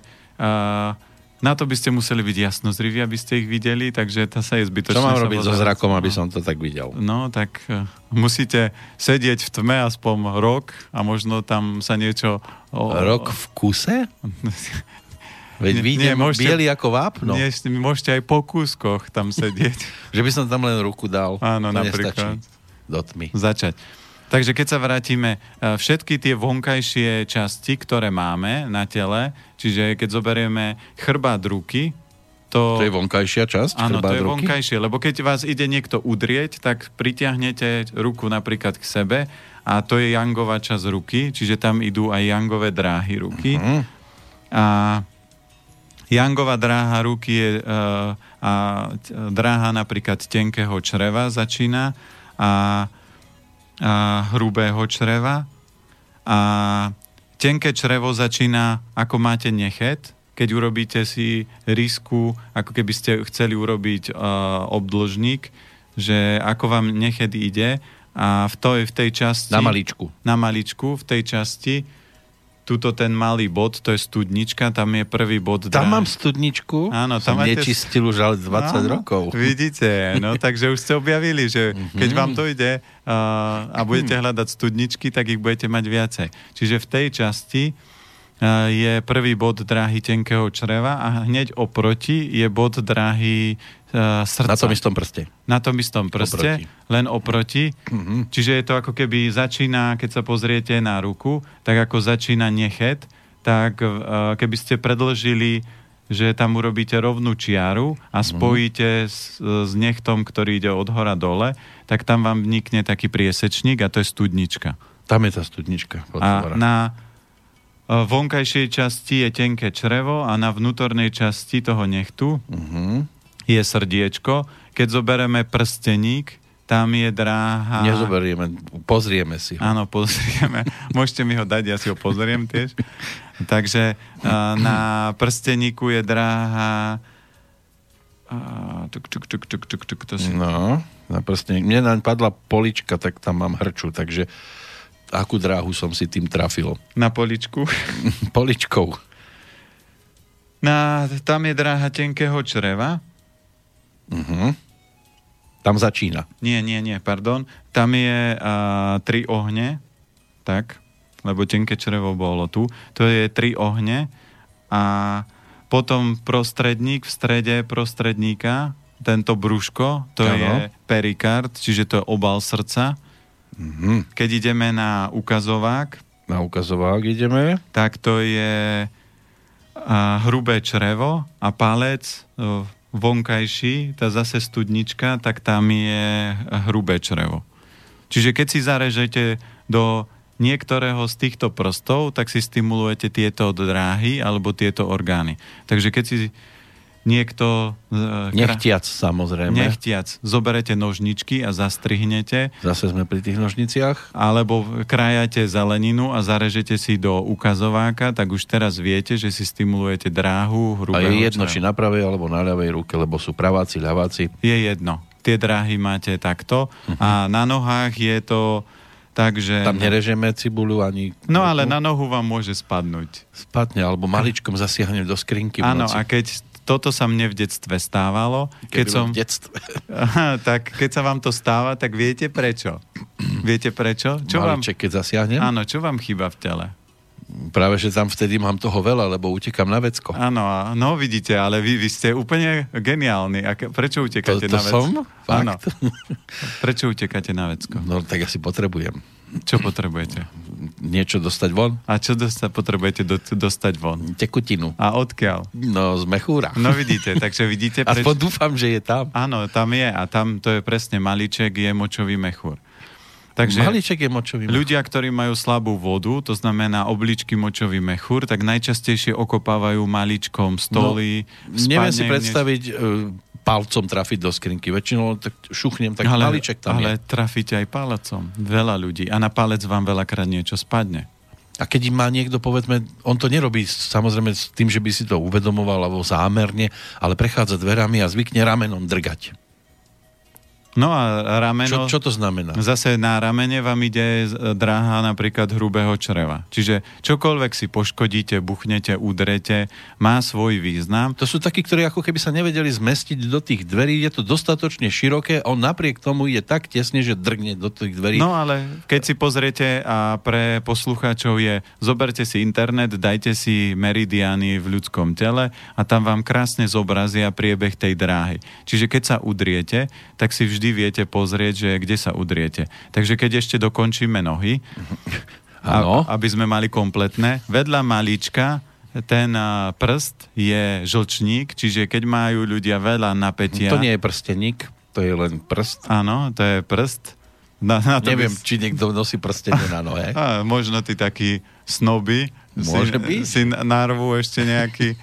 na to by ste museli byť jasnozriví, aby ste ich videli, takže to sa je zbytočné. Čo mám robiť so zrakom, aby som to tak videl? No, tak uh, musíte sedieť v tme aspoň rok a možno tam sa niečo... O, Rok v kuse? Veď nie, môžete- biely ako vápno. Nie, môžete aj po kúskoch tam sedieť, Že by som tam len ruku dal. Áno, to napríklad. nestačí. Do tmy. začať. Takže keď sa vrátime, e, všetky tie vonkajšie časti, ktoré máme na tele, čiže keď zoberieme chrbát ruky, to... To je vonkajšia časť? Áno, to je ruky? vonkajšie, lebo keď vás ide niekto udrieť, tak pritiahnete ruku napríklad k sebe a to je jangová časť ruky, čiže tam idú aj jangové dráhy ruky. Mhm. A jangová dráha ruky je uh, a dráha napríklad tenkého čreva začína a, a hrubého čreva. A tenké črevo začína ako máte nechet, keď urobíte si risku, ako keby ste chceli urobiť uh, obdĺžnik, že ako vám nechet ide. A v tej, v tej časti... Na maličku. Na maličku, v tej časti tuto ten malý bod, to je studnička, tam je prvý bod. Tam dráhy. mám studničku. Áno, som tam máte- nečistil už ale 20 Áno, rokov. Vidíte, no takže už ste objavili, že keď vám to ide uh, a budete hľadať studničky, tak ich budete mať viacej. Čiže v tej časti uh, je prvý bod dráhy tenkého čreva a hneď oproti je bod dráhy uh, srdca. Na tom istom prste. Na tom istom prste, Oproti. len oproti. Mhm. Čiže je to ako keby začína, keď sa pozriete na ruku, tak ako začína nechet, tak uh, keby ste predlžili, že tam urobíte rovnú čiaru a spojíte s, s nechtom, ktorý ide od hora dole, tak tam vám vnikne taký priesečník a to je studnička. Tam je tá studnička. A na vonkajšej časti je tenké črevo a na vnútornej časti toho nechtu Mhm. je srdiečko. Keď zoberieme prsteník, tam je dráha... Nezoberieme, pozrieme si ho. Áno, pozrieme. Môžete mi ho dať, ja si ho pozriem tiež. Takže uh, na prsteníku je dráha... Uh, tuk, tuk, tuk, tuk, tuk, tuk, to si... No, na prste. Mne naň padla polička, tak tam mám hrču, takže akú dráhu som si tým trafil. Na poličku. Poličkou. Na, tam je dráha tenkého čreva. Mhm. Tam začína. Nie, nie, nie, pardon. Tam je uh, tri ohne, tak, lebo tenké črevo bolo tu. To je tri ohne a potom prostredník v strede prostredníka, tento brúško, to Áno. je perikard, čiže to je obal srdca. Mhm. Keď ideme na ukazovák, Na ukazovák ideme. tak to je a, hrubé črevo a palec vonkajší, tá zase studnička, tak tam je hrubé črevo. Čiže keď si zarežete do niektorého z týchto prstov, tak si stimulujete tieto dráhy alebo tieto orgány. Takže keď si niekto... e, Nechtiac samozrejme. nechtiac zoberete nožničky a zastrihnete Zase sme pri tých nožniciach. alebo krájate zeleninu a zarežete si do ukazováka, tak už teraz viete, že si stimulujete dráhu A hrubého je jedno, či na pravej alebo na ľavej ruke, lebo sú praváci, ľaváci. Je jedno. Tie dráhy máte takto a na nohách je to tak, že... Tam nerežeme cibuľu ani... No ale na nohu vám môže spadnúť. Spadne, alebo maličkom zasiahnem do skrinky Áno, a keď toto sa mne v detstve stávalo, keď Keď som... v detstve. Tak keď sa vám to stáva, tak viete prečo? Viete prečo? Čo vám... Maliček, keď zasiahnem. Áno, čo vám chýba v tele? Práve, že tam vtedy mám toho veľa, lebo utekam na vecko. Áno, no vidíte, ale vy, vy ste úplne geniálni. A ke- prečo To, utekáte to na vecko? som? Áno. Fakt? Prečo utekáte na vecko? No tak asi potrebujem Čo potrebujete? Niečo dostať von. A čo dosta- potrebujete do, dostať von? Tekutinu. A odkiaľ? No, z mechúra. No vidíte, takže vidíte, Aspoň dúfam, že je tam. Áno, tam je a tam to je presne maliček, je močový mechúr. Takže Maliček je močový mechúr. ľudia, ktorí majú slabú vodu, to znamená obličky močový mechúr, tak najčastejšie okopávajú maličkom stoly. No, Neviem si predstaviť e, palcom trafiť do skrinky. Väčšinou tak šuchnem, tak ale, maliček tam ale je. trafíte aj palacom. Veľa ľudí. A na palec vám veľakrát niečo spadne. A keď má niekto, povedzme, on to nerobí samozrejme s tým, že by si to uvedomoval alebo zámerne, ale prechádza dverami a zvykne ramenom drgať. No a rameno... Čo, čo to znamená? Zase na ramene vám ide z- dráha napríklad hrubého čreva. Čiže čokoľvek si poškodíte, buchnete, udrete, má svoj význam. To sú takí, ktorí ako keby sa nevedeli zmestiť do tých dverí, je to dostatočne široké, on napriek tomu je tak tesne, že drgne do tých dverí. No ale keď si pozriete a pre poslucháčov je, zoberte si internet, dajte si meridiany v ľudskom tele a tam vám krásne zobrazia priebeh tej dráhy. Čiže keď sa udriete, tak si vždy viete pozrieť, že kde sa udriete. Takže keď ešte dokončíme nohy, a, aby sme mali kompletné, vedľa malička ten prst je žlčník, čiže keď majú ľudia veľa napätia... To nie je prsteník, to je len prst. Áno, to je prst. Na, na to Neviem, by- či niekto nosí prstenie na nohe. A, možno tí takí snoby Môže si, byť. si narvú ešte nejaký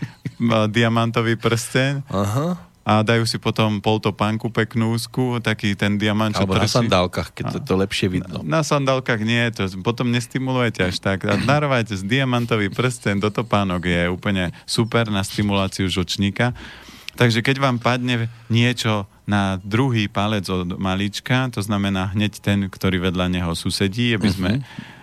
diamantový prsteň Aha. A dajú si potom poltopánku peknú úzku, taký ten diamant, Alebo na sandálkach, keď to, to lepšie vidno. Na sandálkach nie, to potom nestimulujete až tak. A narvajte z diamantový prsten do topánok je úplne super na stimuláciu žočníka. Takže keď vám padne niečo na druhý palec od malička, to znamená hneď ten, ktorý vedľa neho susedí, aby sme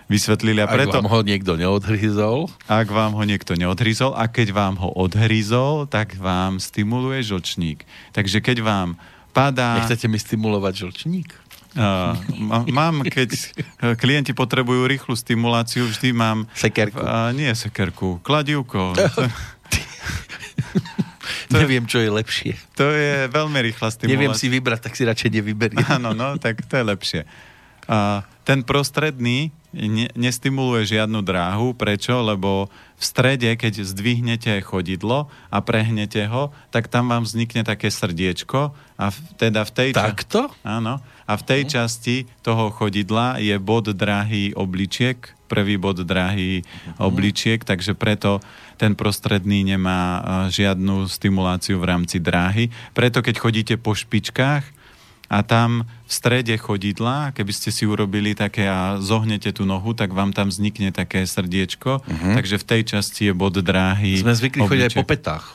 vysvetlili. A Ak preto, vám ho niekto neodhryzol, ak vám ho niekto neodhryzol a keď vám ho odhryzol, tak vám stimuluje žočník. Takže keď vám padá... nechcete mi stimulovať žlčník? Uh, má- mám, keď klienti potrebujú rýchlu stimuláciu, vždy mám... Sekerku. Uh, nie sekerku, kladivko. Neviem, čo je lepšie. To je veľmi rýchla Neviem stimulácia. si vybrať, tak si radšej nevyberiem. Áno, no, tak to je lepšie. A ten prostredný ne, nestimuluje žiadnu dráhu. Prečo? Lebo v strede, keď zdvihnete chodidlo a prehnete ho, tak tam vám vznikne také srdiečko a v, teda v tej... ča- Takto? Áno. A v tej časti toho chodidla je bod dráhy obličiek, prvý bod dráhy obličiek, takže preto ten prostredný nemá a, žiadnu stimuláciu v rámci dráhy. Preto keď chodíte po špičkách a tam v strede chodidla, keby ste si urobili také a zohnete tú nohu, tak vám tam vznikne také srdiečko, takže v tej časti je bod dráhy Sme zvykli chodiť aj po petách.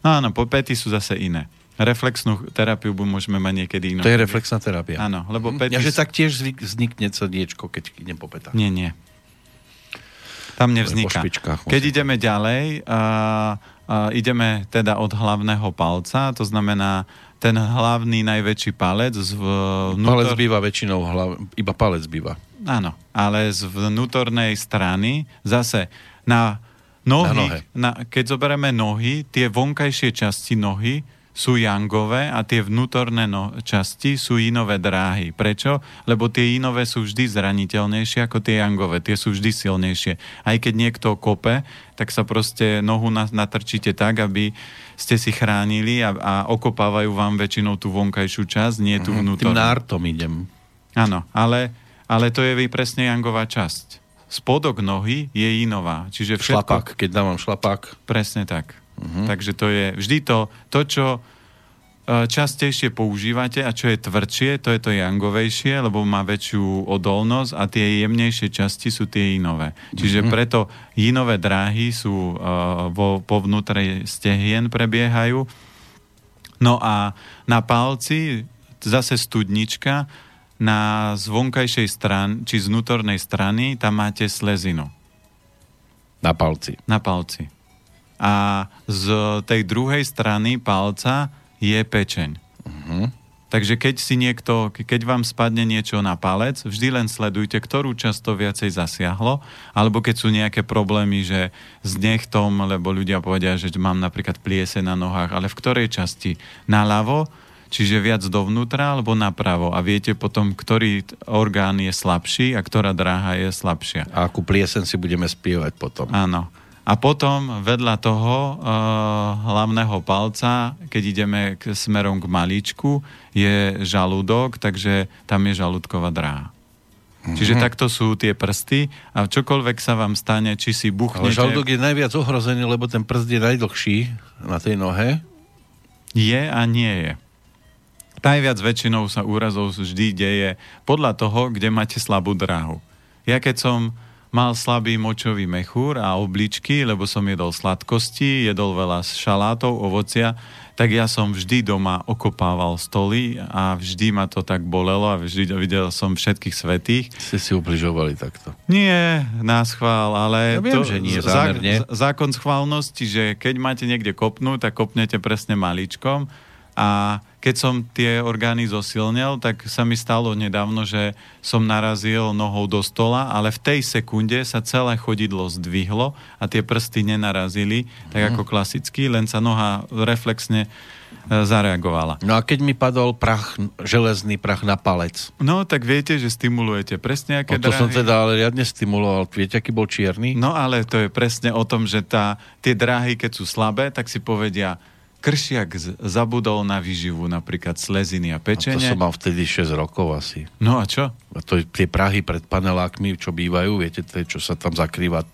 Áno, po pety sú zase iné. Reflexnú terapiu môžeme mať niekedy inú. To je reflexná terapia. Áno, lebo Hm? pety... Ja, že tak tiež zvyk- vznikne srdiečko, keď idem po petách. Nie, nie. Tam nevzniká. Keď ideme ďalej, a, a ideme teda od hlavného palca, to znamená ten hlavný najväčší palec z Palec vnútor... býva väčšinou, hlav... iba palec býva. Áno, ale z vnútornej strany zase na nohy, Na nohe. na, keď zoberieme nohy, tie vonkajšie časti nohy sú jangové a tie vnútorné no, časti sú inové dráhy. Prečo? Lebo tie inové sú vždy zraniteľnejšie ako tie jangové. Tie sú vždy silnejšie. Aj keď niekto kope, tak sa proste nohu na- natrčíte tak, aby ste si chránili a, a okopávajú vám väčšinou tú vonkajšiu časť, nie tú Tým vnútornú. nártom idem. Áno, ale, ale to je presne jangová časť. Spodok nohy je inová. Čiže všetko... Šlapák, keď dávam šlapák. Presne tak. Uh-huh. Takže to je vždy to, to, čo e, častejšie používate a čo je tvrdšie, to je to jangovejšie, lebo má väčšiu odolnosť a tie jemnejšie časti sú tie inové. Čiže uh-huh. preto inové dráhy sú uh, vo, po vnútre stehien prebiehajú. No a na palci zase studnička, na z vonkajšej strany, či z vnútornej strany, tam máte slezinu Na palci. na palci. A z tej druhej strany palca je pečeň. Uh-huh. Takže keď si niekto, keď vám spadne niečo na palec, vždy len sledujte, ktorú časť to viacej zasiahlo, alebo keď sú nejaké problémy, že s nechtom, lebo ľudia povedia, že mám napríklad pliese na nohách, ale v ktorej časti? Naľavo, čiže viac dovnútra, alebo napravo. A viete potom, ktorý orgán je slabší a ktorá dráha je slabšia. A akú pliesen si budeme spievať potom. Áno. A potom vedľa toho uh, hlavného palca, keď ideme k, smerom k malíčku, je žalúdok, takže tam je žalúdková dráha. Čiže takto sú tie prsty a čokoľvek sa vám stane, či si Ale buchnete... žalúdok je najviac ohrozený, lebo ten prst je najdlhší na tej nohe. Je a nie je. Najviac väčšinou sa úrazov vždy deje podľa toho, kde máte slabú dráhu. Ja keď som mal slabý močový mechúr a obličky, lebo som jedol sladkosti, jedol veľa šalátov, ovocia, tak ja som vždy doma okopával stoly a vždy ma to tak bolelo a vždy videl som všetkých svetých. Ste si ubližovali takto. Nie, nás chvál, ale Ja viem, že nie, zá- zákon schválnosti, že keď máte niekde kopnúť, tak kopnete presne maličkom a keď som tie orgány zosilnel, tak sa mi stalo nedávno, že som narazil nohou do stola, ale v tej sekunde sa celé chodidlo zdvihlo a tie prsty nenarazili, tak ako klasicky, len sa noha reflexne e, zareagovala. No a keď mi padol prach, železný prach na palec, No, tak viete, že stimulujete presne aké no, to som dráhy. teda ale riadne stimuloval. Viete, aký bol čierny? No ale to je presne o tom, že tá, tie dráhy, keď sú slabé, tak si povedia, kršiak zabudol na výživu, napríklad sleziny a a to pečenie. som mal vtedy 6 rokov asi. No a čo? A to tie prahy pred panelákmi, čo bývajú, viete, to je, čo sa tam zakrýva,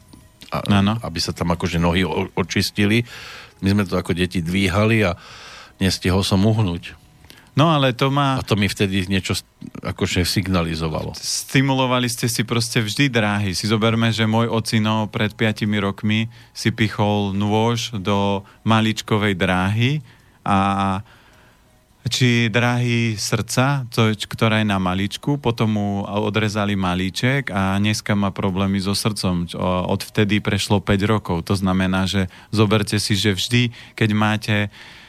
a, Áno. aby sa tam akože nohy o- očistili. My sme to ako deti dvíhali a nestihol som uhnúť. No ale to má... A to mi vtedy niečo akože signalizovalo. Stimulovali ste si proste vždy dráhy. Si zoberme, že môj ocino pred 5 rokmi si pichol nôž do maličkovej dráhy a či dráhy srdca, to, ktorá je na maličku, potom mu odrezali malíček a dneska má problémy so srdcom. Odvtedy prešlo 5 rokov. To znamená, že zoberte si, že vždy, keď máte uh,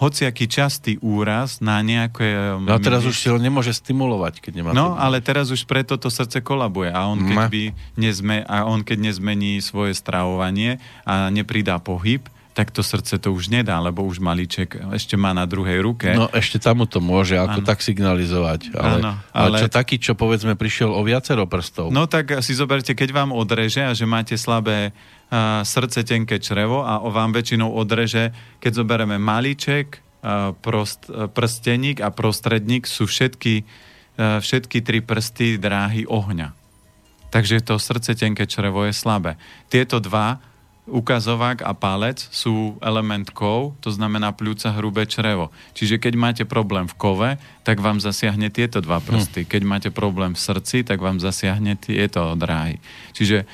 hociaký častý úraz na nejaké... No a teraz už si ho nemôže stimulovať, keď nemá No, ale teraz už preto to srdce kolabuje a on keď, by nezme, a on keď nezmení svoje stravovanie a nepridá pohyb, tak to srdce to už nedá, lebo už malíček ešte má na druhej ruke. No ešte tam mu to môže ako Áno. tak signalizovať. Ale, Áno, ale... ale- čo taký, čo povedzme prišiel o viacero prstov. No tak si zoberte, keď vám odreže a že máte slabé uh, srdce, tenké črevo a o vám väčšinou odreže, keď zoberieme malíček, uh, prost, uh, prsteník a prostredník sú všetky, uh, všetky tri prsty dráhy ohňa. Takže to srdce, tenké črevo je slabé. Tieto dva, ukazovák a palec, sú element kov, to znamená pľúca hrubé črevo. Čiže keď máte problém v kove, tak vám zasiahne tieto dva prsty. Keď máte problém v srdci, tak vám zasiahne tieto dráhy. Čiže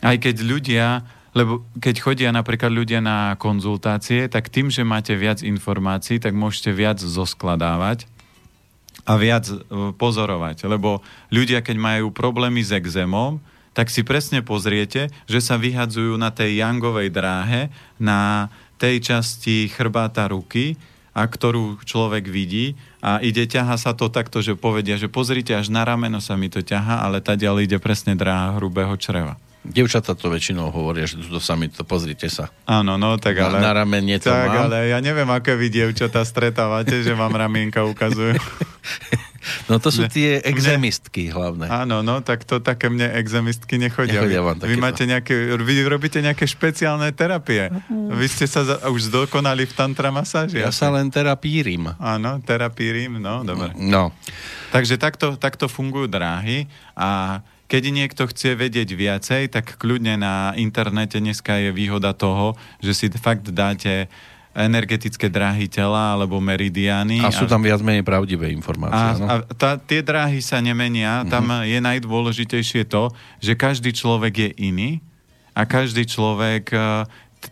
aj keď ľudia, lebo keď chodia napríklad ľudia na konzultácie, tak tým, že máte viac informácií, tak môžete viac zoskladávať a viac e, pozorovať. Lebo ľudia, keď majú problémy s exémom, tak si presne pozriete, že sa vyhadzujú na tej jangovej dráhe, na tej časti chrbáta ruky, a ktorú človek vidí a ide, ťaha sa to takto, že povedia, že pozrite, až na rameno sa mi to ťaha, ale tá ďalej ide presne dráha hrubého čreva. Devčata to väčšinou hovoria, že to sami to pozrite sa. Áno, no tak Na- ale... na ramene to Tak, mám. ale ja neviem, aké vy dievčatá stretávate, že vám ramienka ukazujú. No to sú tie exémistky hlavné. Áno, no, tak to také mne exemistky nechodia. Nechodia Vy- vám vy máte nejaké, vy robíte nejaké špeciálne terapie. Vy ste sa za, už dokonali v tantra masáži. Ja asi. sa len terapírim. Áno, terapírim, no, dobre. No. Takže takto, takto fungujú dráhy a keď niekto chce vedieť viacej, tak kľudne na internete dneska je výhoda toho, že si fakt dáte energetické dráhy tela alebo meridiány. A sú tam viac menej pravdivé informácie. A, no? a tá, tie dráhy sa nemenia, tam je najdôležitejšie to, že každý človek je iný a každý človek, e,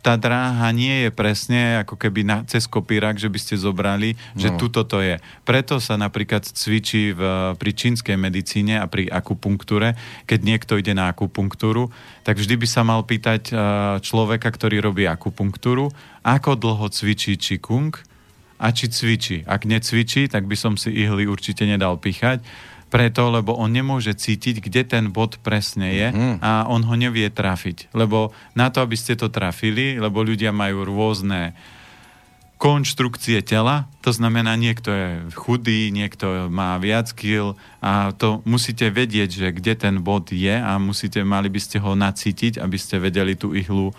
tá dráha nie je presne ako keby na, cez kopírak, že by ste zobrali, že No. tuto to je. Preto sa napríklad cvičí v, pri čínskej medicíne a pri akupunktúre, keď niekto ide na akupunktúru, tak vždy by sa mal pýtať e, človeka, ktorý robí akupunktúru, ako dlho cvičí Qigong, a či cvičí. Ak necvičí, tak by som si ihly určite nedal pichať, preto, lebo on nemôže cítiť, kde ten bod presne je Mhm. a on ho nevie trafiť. Lebo na to, aby ste to trafili, lebo ľudia majú rôzne konštrukcie tela, to znamená, niekto je chudý, niekto má viac kil a to musíte vedieť, že kde ten bod je a musíte, mali by ste ho nacítiť, aby ste vedeli tú ihlu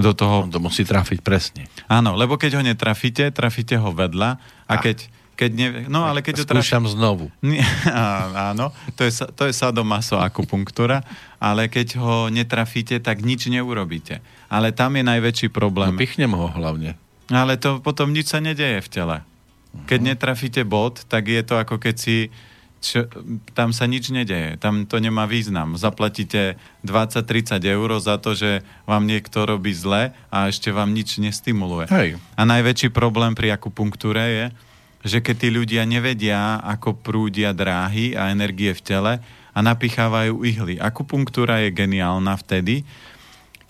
do toho On to musí trafiť presne. Áno, lebo keď ho netrafíte, trafíte ho vedľa a keď, Keď ne, no ale keď. Skúšam znovu. Nie, áno, to je, to je sadomaso akupunktúra, ale keď ho netrafíte, tak nič neurobíte. Ale tam je najväčší No, problém. pichnem ho hlavne. Ale to potom nič sa nedeje v tele. Keď netrafíte bod, tak je to ako keď si... Čo, tam sa nič nedeje. Tam to nemá význam. Zaplatíte 20-30 eur za to, že vám niekto robí zle a ešte vám nič nestimuluje. Hej. A najväčší problém pri akupunktúre je, že keď tí ľudia nevedia, ako prúdia dráhy a energie v tele a napichávajú ihly. Akupunktúra je geniálna vtedy,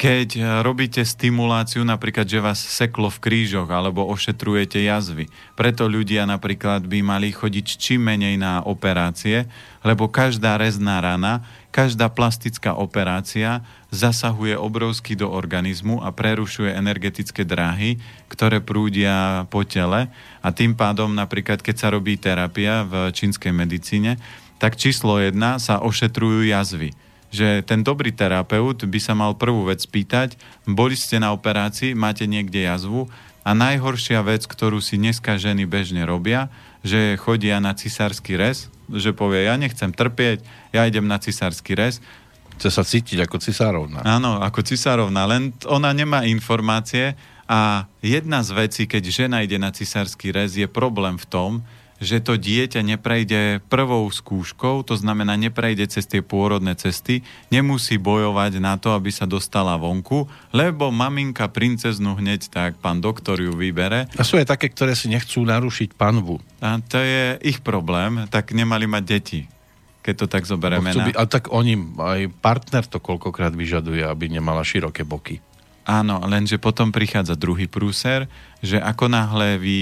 keď eh, robíte stimuláciu, napríklad, že vás seklo v krížoch alebo ošetrujete jazvy. Preto ľudia napríklad by mali chodiť čím menej na operácie, lebo každá rezná rana, každá plastická operácia zasahuje obrovsky do organizmu a prerušuje energetické dráhy, ktoré prúdia po tele. A tým pádom napríklad, keď sa robí terapia v čínskej medicíne, tak číslo jedna sa ošetrujú jazvy. Že ten dobrý terapeut by sa mal prvú vec spýtať, boli ste na operácii, máte niekde jazvu? A najhoršia vec, ktorú si dneska ženy bežne robia, že chodia na cisársky rez, že povie, ja nechcem trpieť, ja idem na cisársky rez. Chce sa cítiť ako cisárovna. Áno, ako cisárovna, len ona nemá informácie a jedna z vecí, keď žena ide na cisársky rez, je problém v tom, že to dieťa neprejde prvou skúškou, to znamená neprejde cez tie pôrodné cesty, nemusí bojovať na to, aby sa dostala vonku, lebo maminka princeznú hneď tak pán doktor ju vybere A sú aj také, ktoré si nechcú narušiť panvu. a to je ich problém, tak nemali mať deti, keď to tak zoberieme. byť, ale tak oni, aj partner to koľkokrát vyžaduje, aby nemala široké boky. Áno, lenže potom prichádza druhý prúser, že ako náhle vy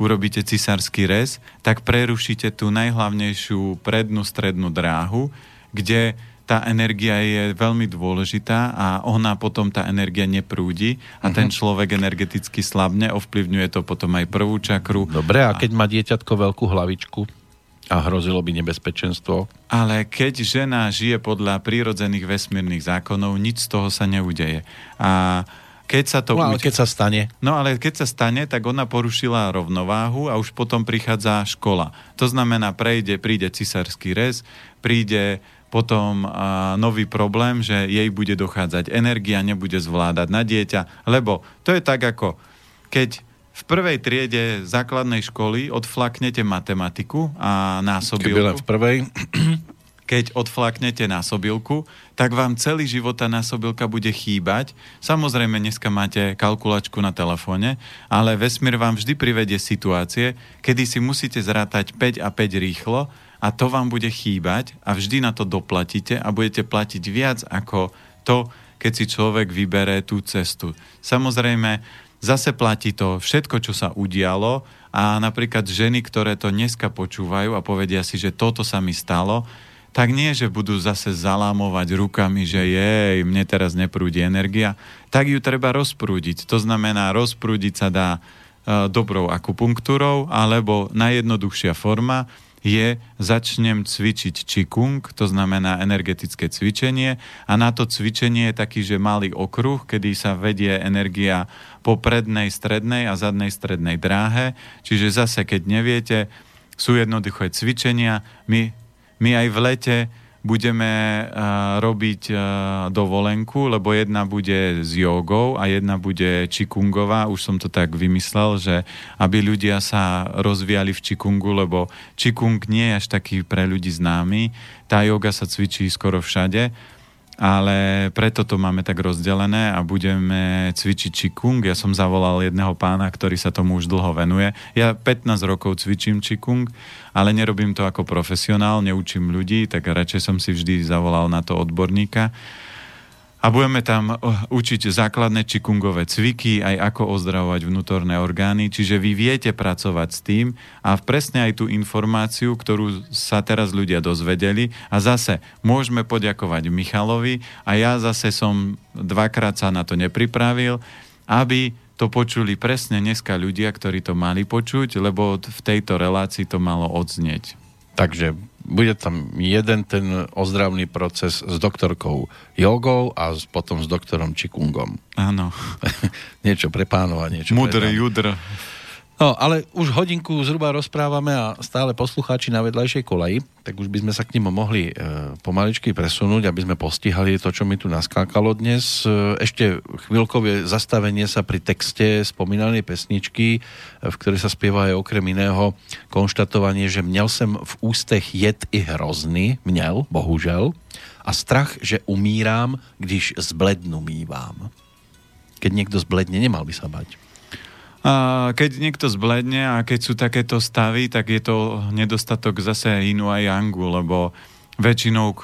urobíte cisársky rez, tak prerušíte tú najhlavnejšiu prednú strednú dráhu, kde tá energia je veľmi dôležitá a ona potom tá energia neprúdi a ten človek energeticky slabne, ovplyvňuje to potom aj prvú čakru. Dobre, a keď má dieťatko veľkú hlavičku a hrozilo by nebezpečenstvo, Ale keď žena žije podľa prírodzených vesmírnych zákonov, nič z toho sa neudeje. A keď sa to no ale ude- keď sa stane, No ale keď sa stane, tak ona porušila rovnováhu a už potom prichádza škola. To znamená, prejde, príde cisársky rez, príde potom a, nový problém, že jej bude dochádzať energia, nebude zvládať na dieťa, lebo to je tak ako keď v prvej triede základnej školy odflaknete matematiku a keby len násobilku v prvej, keď odflaknete násobilku, tak vám celý život tá násobilka bude chýbať. Samozrejme, dneska máte kalkulačku na telefóne, ale vesmír vám vždy privedie situácie, kedy si musíte zrátať 5 a 5 rýchlo a to vám bude chýbať a vždy na to doplatíte a budete platiť viac ako to, keď si človek vybere tú cestu. Samozrejme, zase platí to všetko, čo sa udialo a napríklad ženy, ktoré to dneska počúvajú a povedia si, že toto sa mi stalo, tak nie, že budú zase zalámovať rukami, že jej, mne teraz neprúdi energia, tak ju treba rozprúdiť. To znamená, rozprúdiť sa dá e, dobrou akupunktúrou, alebo najjednoduchšia forma je, začnem cvičiť čikung, to znamená energetické cvičenie. A na to cvičenie je taký, že malý okruh, kedy sa vedie energia po prednej, strednej a zadnej strednej dráhe, čiže zase, keď neviete, sú jednoduché cvičenia, my my aj v lete budeme uh, robiť uh, dovolenku, lebo jedna bude s jogou a jedna bude čikungová. Už som to tak vymyslel, že aby ľudia sa rozvíjali v čikungu, lebo čikung nie je až taký pre ľudí známy. Tá joga sa cvičí skoro všade, ale preto to máme tak rozdelené a budeme cvičiť čikung. Ja som zavolal jedného pána, ktorý sa tomu už dlho venuje. Ja 15 rokov cvičím čikung, ale nerobím to ako profesionál, neučím ľudí, tak radšej som si vždy zavolal na to odborníka. A budeme tam uh, učiť základné čikungové cviky, aj ako ozdravovať vnútorné orgány, čiže vy viete pracovať s tým a presne aj tú informáciu, ktorú sa teraz ľudia dozvedeli a zase môžeme poďakovať Michalovi a ja zase som dvakrát sa na to nepripravil, aby to počuli presne dneska ľudia, ktorí to mali počuť, lebo v tejto relácii to malo odznieť. takže bude tam jeden ten ozdravný proces s doktorkou jogou a s- potom s doktorom Čikungom. Áno, niečo pre pánov a niečo mudr pre judr. No, ale už hodinku zhruba rozprávame a stále poslucháči na vedľajšej koleji, tak už by sme sa k ním mohli e, pomaličky presunúť, aby sme postihali to, čo mi tu naskákalo dnes. E, ešte chvíľkové zastavenie sa pri texte spomínanej pesničky, e, v ktorej sa spieva aj okrem iného konštatovanie, že měl som v ústech jed i hrozný, měl, bohužel, a strach, že umírám, když zblednu mývám. Keď niekto zbledne, nemal by sa bať. Keď niekto zbledne a keď sú takéto stavy, tak je to nedostatok zase inu a yangu, lebo väčšinou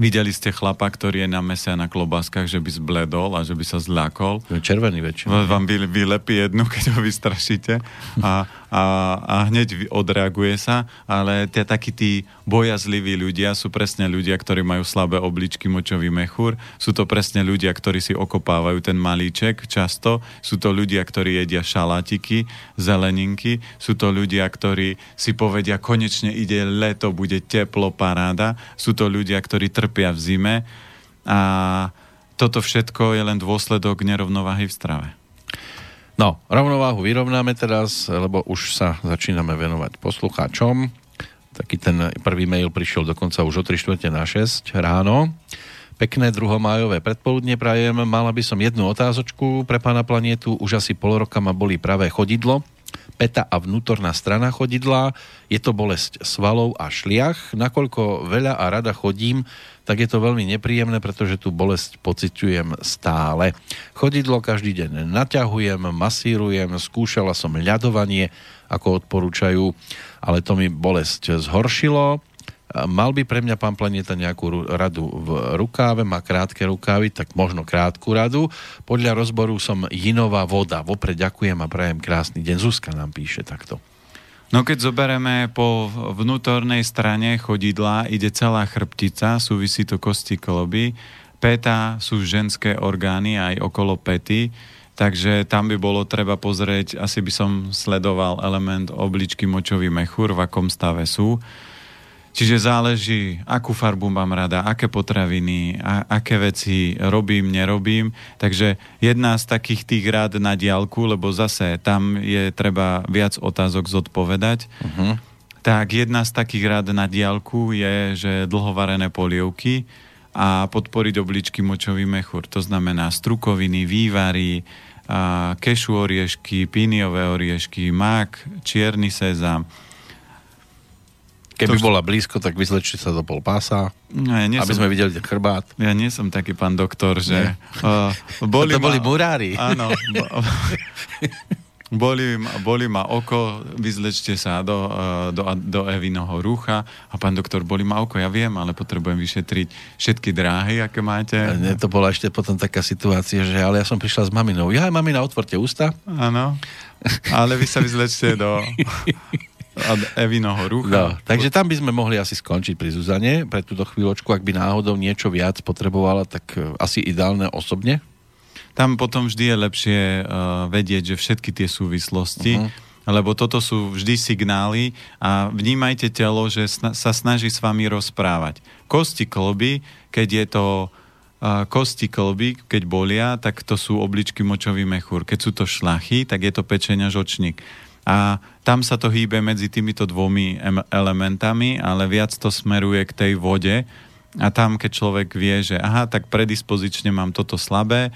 Videli ste chlapa, ktorý je na mese a na klobáskach, že by zbledol a že by sa zľakol. Červený väčšinou. Vám vy, vylepí jednu, keď ho vystrašíte a, a, a hneď odreaguje sa, ale tie takí tí bojazliví ľudia sú presne ľudia, ktorí majú slabé obličky, močový mechúr. Sú to presne ľudia, ktorí si okopávajú ten malíček často. Sú to ľudia, ktorí jedia šalátiky, zeleninky. Sú to ľudia, ktorí si povedia, konečne ide leto, bude teplo, paráda. Sú to ľudia, ktorí trpia v zime a toto všetko je len dôsledok nerovnováhy v strave. No, rovnováhu vyrovnáme teraz, lebo už sa začíname venovať poslucháčom. Taký ten prvý mail prišiel dokonca už o 3 čtvrte na 6 ráno. Pekné druhomájové predpoludne prajem. Mala by som jednu otázočku pre pána planietu. Už asi pol roka ma boli pravé chodidlo peta a vnútorná strana chodidla. Je to bolesť svalov a šliach. Nakoľko veľa a rada chodím, tak je to veľmi nepríjemné, pretože tú bolesť pociťujem stále. Chodidlo každý deň naťahujem, masírujem, skúšala som ľadovanie, ako odporúčajú, ale to mi bolesť zhoršilo Mal by pre mňa pán Planeta nejakú radu v rukáve, má krátke rukávy, tak možno krátku radu. Podľa rozboru som jinová voda. Vopred ďakujem a prajem krásny deň. Zuzka nám píše takto. No keď zoberieme po vnútornej strane chodidla, ide celá chrbtica, súvisí to kosti kloby. Peta sú ženské orgány aj okolo pety, takže tam by bolo treba pozrieť, asi by som sledoval element obličky močový mechúr, v akom stave sú. Čiže záleží, akú farbu mám rada, aké potraviny, a, aké veci robím, nerobím. Takže jedna z takých tých rád na diálku, lebo zase tam je treba viac otázok zodpovedať. Uh-huh. Tak jedna z takých rád na diálku je, že dlhovarené polievky a podporiť obličky močový mechúr. To znamená strukoviny, vývary, kešu oriešky, píniové oriešky, mák, čierny sezam, Keby to... bola blízko, tak vyzlečte sa do pol pása, ja aby som... sme videli ten chrbát. Ja nie som taký pán doktor, že... Uh, boli to ma... boli murári. Áno. boli, boli ma oko, vyzlečte sa do, uh, do, do Evinoho rúcha a pán doktor, boli ma oko, ja viem, ale potrebujem vyšetriť všetky dráhy, aké máte. Nie, to bola ešte potom taká situácia, že ale ja som prišla s maminou. Ja, mamina, otvorte ústa. Áno, ale vy sa vyzlečte do... A Evinoho rucha. No, takže tam by sme mohli asi skončiť pri Zuzane pre túto chvíľočku, ak by náhodou niečo viac potrebovala, tak e, asi ideálne osobne? Tam potom vždy je lepšie uh, vedieť, že všetky tie súvislosti, uh-huh. lebo toto sú vždy signály a vnímajte telo, že sna- sa snaží s vami rozprávať. Kosti kloby, keď je to uh, kosti kloby, keď bolia, tak to sú obličky močový mechúr. Keď sú to šlachy, tak je to pečenia žočník. A tam sa to hýbe medzi týmito dvomi elementami, ale viac to smeruje k tej vode. A tam, keď človek vie, že aha, tak predispozične mám toto slabé,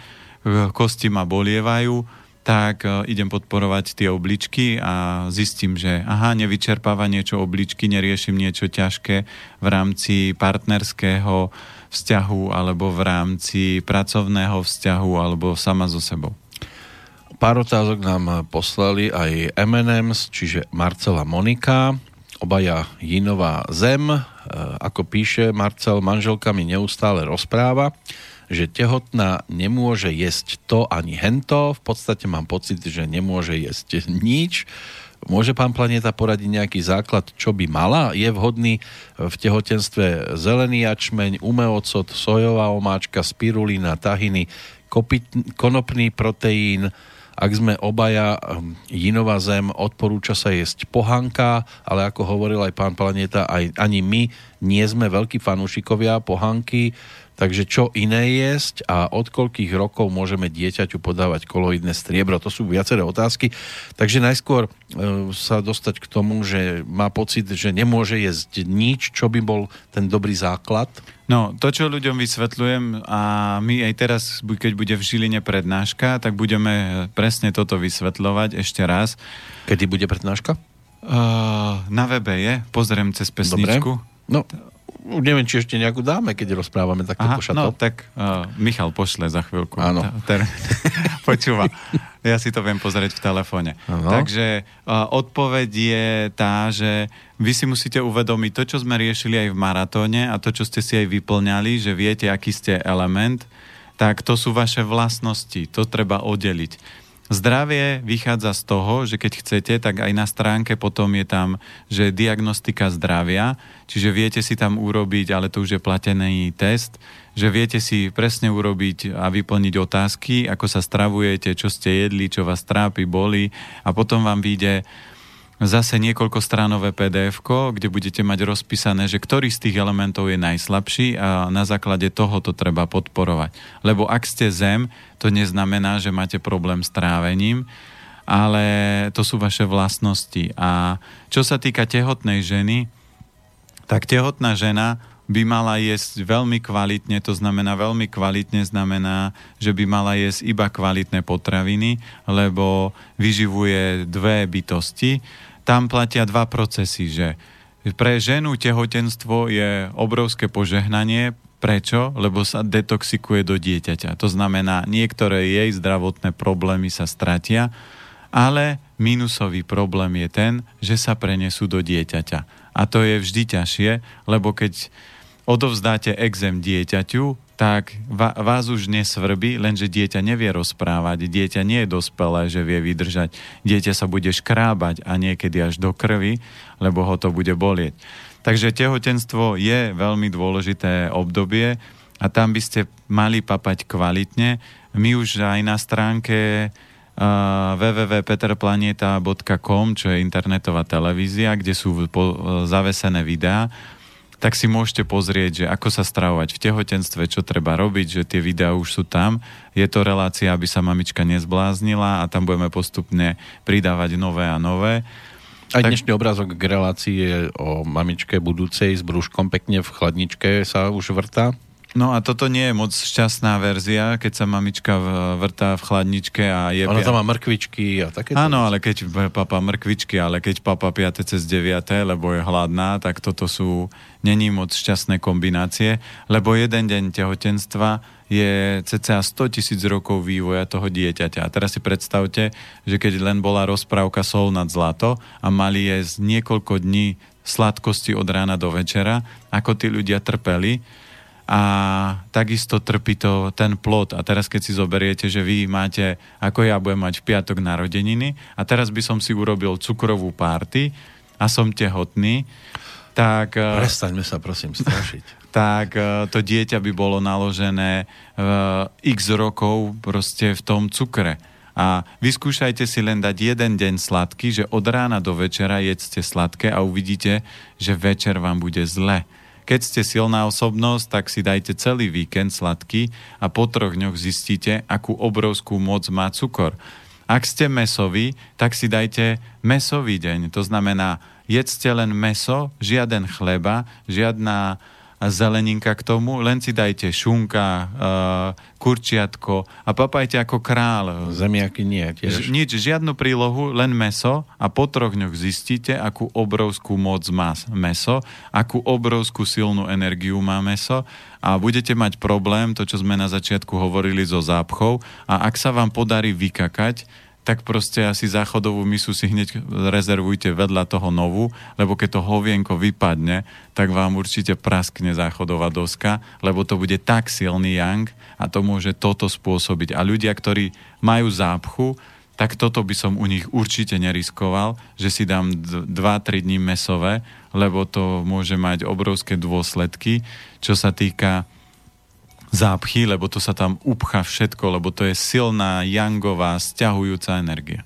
kosti ma bolievajú, tak e, idem podporovať tie obličky a zistím, že aha, nevyčerpáva niečo obličky, neriešim niečo ťažké v rámci partnerského vzťahu alebo v rámci pracovného vzťahu alebo sama so sebou. Pár otázok nám poslali aj M&M's, čiže Marcela Monika, obaja Jinová zem. E, ako píše Marcel, manželka mi neustále rozpráva, že tehotná nemôže jesť to ani hento. V podstate mám pocit, že nemôže jesť nič. Môže pán Planeta poradiť nejaký základ, čo by mala? Je vhodný v tehotenstve zelený jačmeň, umeocot, sojová omáčka, spirulína, tahiny, kopit, konopný proteín, ak sme obaja ehm, Jinová zem, odporúča sa jesť pohanka, ale ako hovoril aj pán Planeta, aj, ani my nie sme veľkí fanúšikovia pohanky, Takže čo iné jesť a od koľkých rokov môžeme dieťaťu podávať koloidné striebro? To sú viaceré otázky. Takže najskôr e, sa dostať k tomu, že má pocit, že nemôže jesť nič, čo by bol ten dobrý základ. No, to, čo ľuďom vysvetľujem a my aj teraz, keď bude v Žiline prednáška, tak budeme presne toto vysvetľovať ešte raz. Kedy bude prednáška? Uh, na webe je, pozriem cez pesničku. Dobre. No, neviem, či ešte nejakú dáme, keď rozprávame takto Aha, pošato. No, tak uh, Michal pošle za chvíľku. Áno. Ter, počúva. Ja si to viem pozrieť v telefóne. Áno. Takže uh, odpoveď je tá, že vy si musíte uvedomiť to, čo sme riešili aj v maratóne a to, čo ste si aj vyplňali, že viete, aký ste element, tak to sú vaše vlastnosti. To treba oddeliť. Zdravie vychádza z toho, že keď chcete, tak aj na stránke potom je tam, že diagnostika zdravia, čiže viete si tam urobiť, ale to už je platený test, že viete si presne urobiť a vyplniť otázky, ako sa stravujete, čo ste jedli, čo vás trápi, boli. A potom vám vyjde zase niekoľko stránové pdf kde budete mať rozpísané, že ktorý z tých elementov je najslabší a na základe toho to treba podporovať. Lebo ak ste zem, to neznamená, že máte problém s trávením, ale to sú vaše vlastnosti. A čo sa týka tehotnej ženy, tak tehotná žena by mala jesť veľmi kvalitne, to znamená veľmi kvalitne znamená, že by mala jesť iba kvalitné potraviny, lebo vyživuje dve bytosti. Tam platia dva procesy, že pre ženu tehotenstvo je obrovské požehnanie, Prečo? Lebo sa detoxikuje do dieťaťa. To znamená, niektoré jej zdravotné problémy sa stratia, ale minusový problém je ten, že sa prenesú do dieťaťa. A to je vždy ťažšie, lebo keď odovzdáte exém dieťaťu, tak vás už nesvrbí, lenže dieťa nevie rozprávať, dieťa nie je dospelé, že vie vydržať. Dieťa sa bude škrábať a niekedy až do krvi, lebo ho to bude bolieť. Takže tehotenstvo je veľmi dôležité obdobie a tam by ste mali papať kvalitne. My už aj na stránke uh, www.peterplaneta.com, čo je internetová televízia, kde sú zavesené videá, tak si môžete pozrieť, že ako sa stravovať v tehotenstve, čo treba robiť, že tie videá už sú tam. Je to relácia, aby sa mamička nezbláznila a tam budeme postupne pridávať nové a nové. Tak... dnešný obrázok k relácii je o mamičke budúcej s brúškom pekne v chladničke sa už vrta. No a toto nie je moc šťastná verzia, keď sa mamička vrtá v chladničke a je... Ona tam má mrkvičky a také. Áno, ale keď papa mrkvičky, ale keď papa 5 cez 9, lebo je hladná, tak toto sú... Není moc šťastné kombinácie, lebo jeden deň tehotenstva je cca 100 tisíc rokov vývoja toho dieťaťa. A teraz si predstavte, že keď len bola rozprávka Sol nad zlato a mali jesť niekoľko dní sladkosti od rána do večera, ako tí ľudia trpeli, a takisto trpí to ten plod. A teraz keď si zoberiete, že vy máte, ako ja budem mať v piatok narodeniny a teraz by som si urobil cukrovú párty a som tehotný, tak... Eh, Prestaňme sa prosím strašiť. tak eh, to dieťa by bolo naložené uh, x rokov proste v tom cukre. A vyskúšajte si len dať jeden deň sladký, že od rána do večera jedzte sladké a uvidíte, že večer vám bude zle. Keď ste silná osobnosť, tak si dajte celý víkend sladký a po troch dňoch zistíte, akú obrovskú moc má cukor. Ak ste mesoví, tak si dajte mesový deň. To znamená, jedzte len meso, žiaden chleba, žiadna zeleninka k tomu, len si dajte šunka, uh, kurčiatko a papajte ako král. Zemiaky nie tiež. Nič, žiadnu prílohu, len meso a po troch dňoch zistíte, akú obrovskú moc má meso, akú obrovskú silnú energiu má meso a budete mať problém, to čo sme na začiatku hovorili so zápchou a ak sa vám podarí vykakať, tak proste asi záchodovú misu si hneď rezervujte vedľa toho novú, lebo keď to hovienko vypadne, tak vám určite praskne záchodová doska, lebo to bude tak silný yang a to môže toto spôsobiť. A ľudia, ktorí majú zápchu, tak toto by som u nich určite neriskoval, že si dám 2-3 dní mesové, lebo to môže mať obrovské dôsledky, čo sa týka zápchy, lebo to sa tam upcha všetko, lebo to je silná, jangová, stiahujúca energia.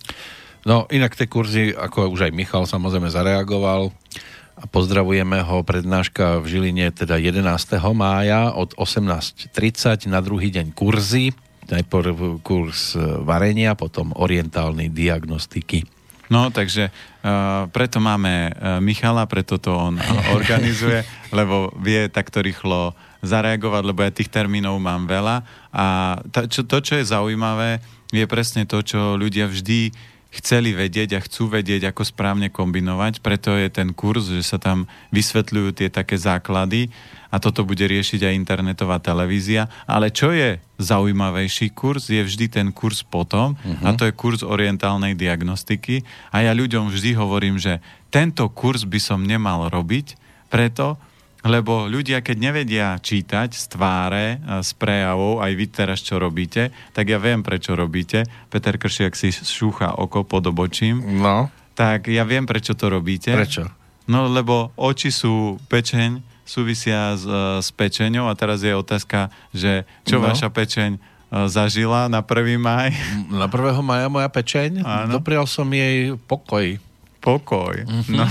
No inak tie kurzy, ako už aj Michal samozrejme zareagoval, a pozdravujeme ho prednáška v Žiline teda 11. mája od 18.30 na druhý deň kurzy, najprv kurz varenia, potom orientálnej diagnostiky. No, takže uh, preto máme uh, Michala, preto to on organizuje, lebo vie takto rýchlo zareagovať, lebo ja tých termínov mám veľa. A to, čo, to, čo je zaujímavé, je presne to, čo ľudia vždy chceli vedieť a chcú vedieť, ako správne kombinovať. Preto je ten kurz, že sa tam vysvetľujú tie také základy a toto bude riešiť aj internetová televízia. Ale čo je zaujímavejší kurz, je vždy ten kurz potom uh-huh. a to je kurz orientálnej diagnostiky. A ja ľuďom vždy hovorím, že tento kurz by som nemal robiť, preto, lebo ľudia, keď nevedia čítať z tváre, z prejavov, aj vy teraz čo robíte, tak ja viem, prečo robíte. Peter Kršiak si šúcha oko pod obočím. No. Tak ja viem, prečo to robíte. Prečo? No, lebo oči sú pečeň, súvisia s, e, s pečeňou a teraz je otázka, že čo no. vaša pečeň e, zažila na 1. maj? Na 1. maja moja pečeň? Áno. Doprial som jej pokoj pokoj. Mm-hmm. No,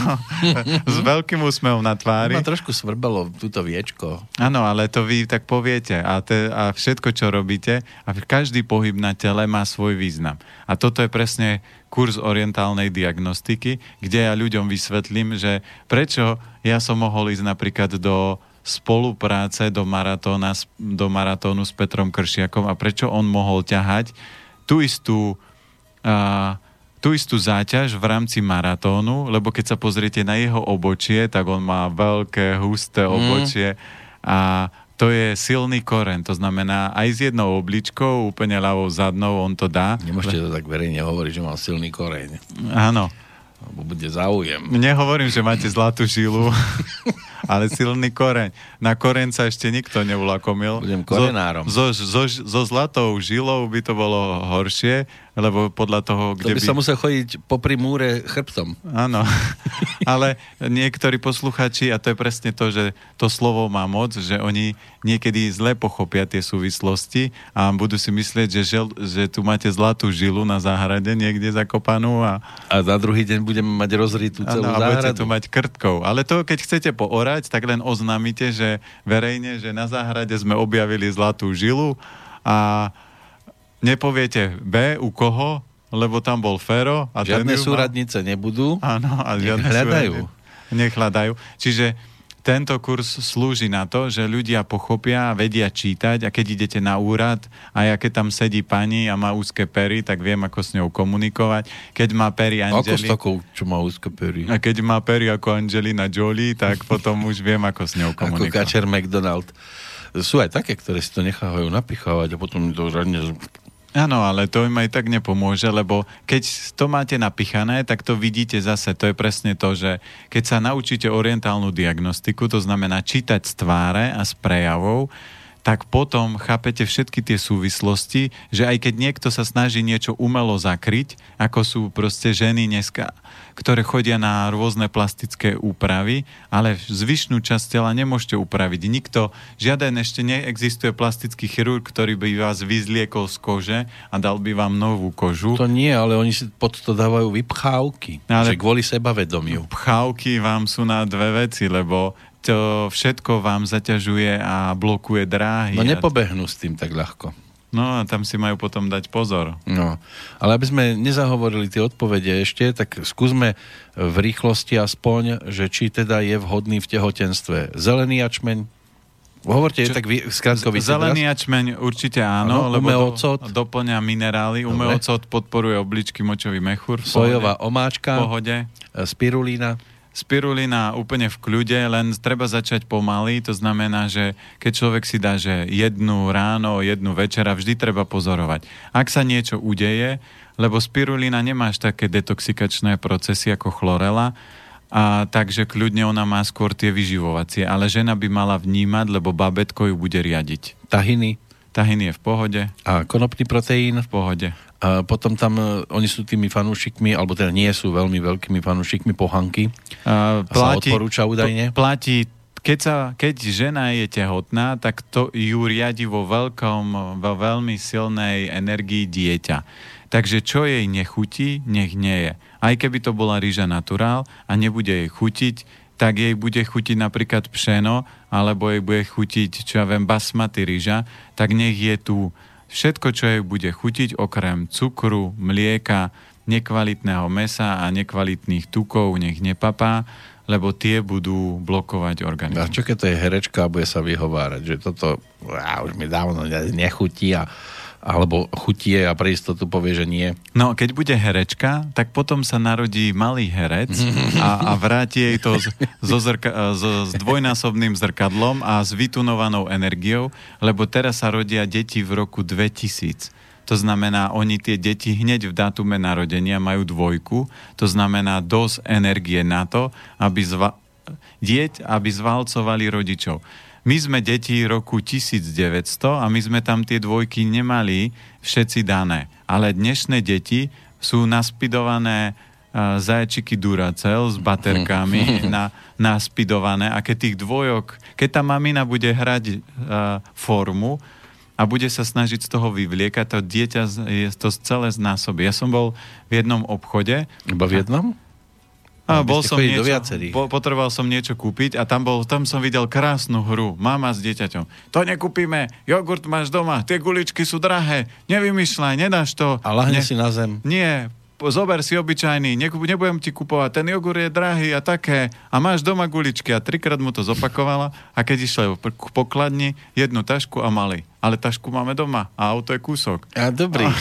s veľkým úsmevom na tvári. Ma trošku svrbelo túto viečko. Áno, ale to vy tak poviete. A, te, a všetko, čo robíte, a každý pohyb na tele má svoj význam. A toto je presne kurz orientálnej diagnostiky, kde ja ľuďom vysvetlím, že prečo ja som mohol ísť napríklad do spolupráce do, maratóna, do maratónu s Petrom Kršiakom a prečo on mohol ťahať tú istú uh, tú istú záťaž v rámci maratónu, lebo keď sa pozriete na jeho obočie, tak on má veľké, husté mm. obočie a to je silný koren, to znamená aj s jednou obličkou, úplne ľavou zadnou on to dá. Nemôžete to tak verejne hovoriť, že má silný koreň. Áno. Lebo bude záujem. Nehovorím, že máte zlatú žilu. ale silný koreň. Na koreň sa ešte nikto neulakomil. Budem korenárom. So, so, so, so zlatou žilou by to bolo horšie, lebo podľa toho, kde to by... by... sa musel chodiť popri múre chrbtom. Áno, ale niektorí posluchači, a to je presne to, že to slovo má moc, že oni niekedy zle pochopia tie súvislosti a budú si myslieť, že, žel, že tu máte zlatú žilu na záhrade niekde zakopanú a... A na druhý deň budeme mať rozritú celú ano, záhradu. a budete tu mať krtkov. Ale to, keď chcete poorať, tak len oznámite, že verejne, že na záhrade sme objavili zlatú žilu a nepoviete B u koho, lebo tam bol Fero. A Žiadne súradnice mal... nebudú. Áno, a žiadne hľadajú. Nech hľadajú. Čiže tento kurz slúži na to, že ľudia pochopia, vedia čítať a keď idete na úrad a ja keď tam sedí pani a má úzke pery, tak viem, ako s ňou komunikovať. Keď má pery Angeli... Ako s takou, čo má úzke pery? A keď má pery ako Angelina Jolie, tak potom už viem, ako s ňou komunikovať. Ako Kačer McDonald. Sú aj také, ktoré si to nechávajú napichávať a potom to radne Áno, ale to im aj tak nepomôže, lebo keď to máte napichané, tak to vidíte zase. To je presne to, že keď sa naučíte orientálnu diagnostiku, to znamená čítať z tváre a z prejavov, tak potom chápete všetky tie súvislosti, že aj keď niekto sa snaží niečo umelo zakryť, ako sú proste ženy dneska, ktoré chodia na rôzne plastické úpravy, ale zvyšnú časť tela nemôžete upraviť. Nikto, žiaden ešte neexistuje plastický chirurg, ktorý by vás vyzliekol z kože a dal by vám novú kožu. To nie, ale oni si pod to dávajú vypchávky, ale že kvôli sebavedomiu. Pchávky vám sú na dve veci, lebo to všetko vám zaťažuje a blokuje dráhy. No nepobehnú s tým tak ľahko. No a tam si majú potom dať pozor. No, ale aby sme nezahovorili tie odpovede ešte, tak skúsme v rýchlosti aspoň, že či teda je vhodný v tehotenstve zelený jačmeň, Hovorte Čo, tak vy, skrátko Zelený jačmeň určite áno, ano, lebo ocot. doplňa minerály. Ume ocot podporuje obličky močový mechúr. Sojová omáčka. V pohode. Spirulína spirulina úplne v kľude, len treba začať pomaly, to znamená, že keď človek si dá, že jednu ráno, jednu večera, vždy treba pozorovať. Ak sa niečo udeje, lebo spirulina až také detoxikačné procesy ako chlorela, a takže kľudne ona má skôr tie vyživovacie, ale žena by mala vnímať, lebo babetko ju bude riadiť. Tahiny? Tahiny je v pohode. A konopný proteín? V pohode. A potom tam, e, oni sú tými fanúšikmi, alebo teda nie sú veľmi veľkými fanúšikmi pohanky. A, platí, a sa odporúča údajne? Platí keď, sa, keď žena je tehotná, tak to ju riadi vo veľkom, vo veľmi silnej energii dieťa. Takže čo jej nechutí, nech nie je. Aj keby to bola rýža naturál a nebude jej chutiť, tak jej bude chutiť napríklad pšeno, alebo jej bude chutiť, čo ja viem, basmati rýža, tak nech je tu všetko, čo jej bude chutiť, okrem cukru, mlieka, nekvalitného mesa a nekvalitných tukov, nech nepapá, lebo tie budú blokovať organizmus. A čo keď to je herečka a bude sa vyhovárať, že toto á, už mi dávno nechutí a alebo chutie a pre istotu povie, že nie. No, keď bude herečka, tak potom sa narodí malý herec a, a vráti jej to s, zrka, dvojnásobným zrkadlom a s vytunovanou energiou, lebo teraz sa rodia deti v roku 2000. To znamená, oni tie deti hneď v dátume narodenia majú dvojku, to znamená dosť energie na to, aby, zva, dieť, aby zvalcovali rodičov. My sme deti roku 1900 a my sme tam tie dvojky nemali všetci dané. Ale dnešné deti sú naspidované uh, zajčiky Duracell s baterkami na, naspidované a keď tých dvojok, keď tá mamina bude hrať uh, formu a bude sa snažiť z toho vyvliekať, to dieťa je to celé znásobí. Ja som bol v jednom obchode. Iba v jednom? A bol som niečo, po, potreboval som niečo kúpiť a tam, bol, tam som videl krásnu hru. Mama s dieťaťom. To nekúpime, jogurt máš doma, tie guličky sú drahé, nevymýšľaj, nedáš to. A lahne ne, si na zem. Nie, zober si obyčajný, nebudem ti kupovať, ten jogurt je drahý a také. A máš doma guličky a trikrát mu to zopakovala a keď išla k pokladni, jednu tašku a mali ale tašku máme doma a auto je kúsok. A dobrý. A,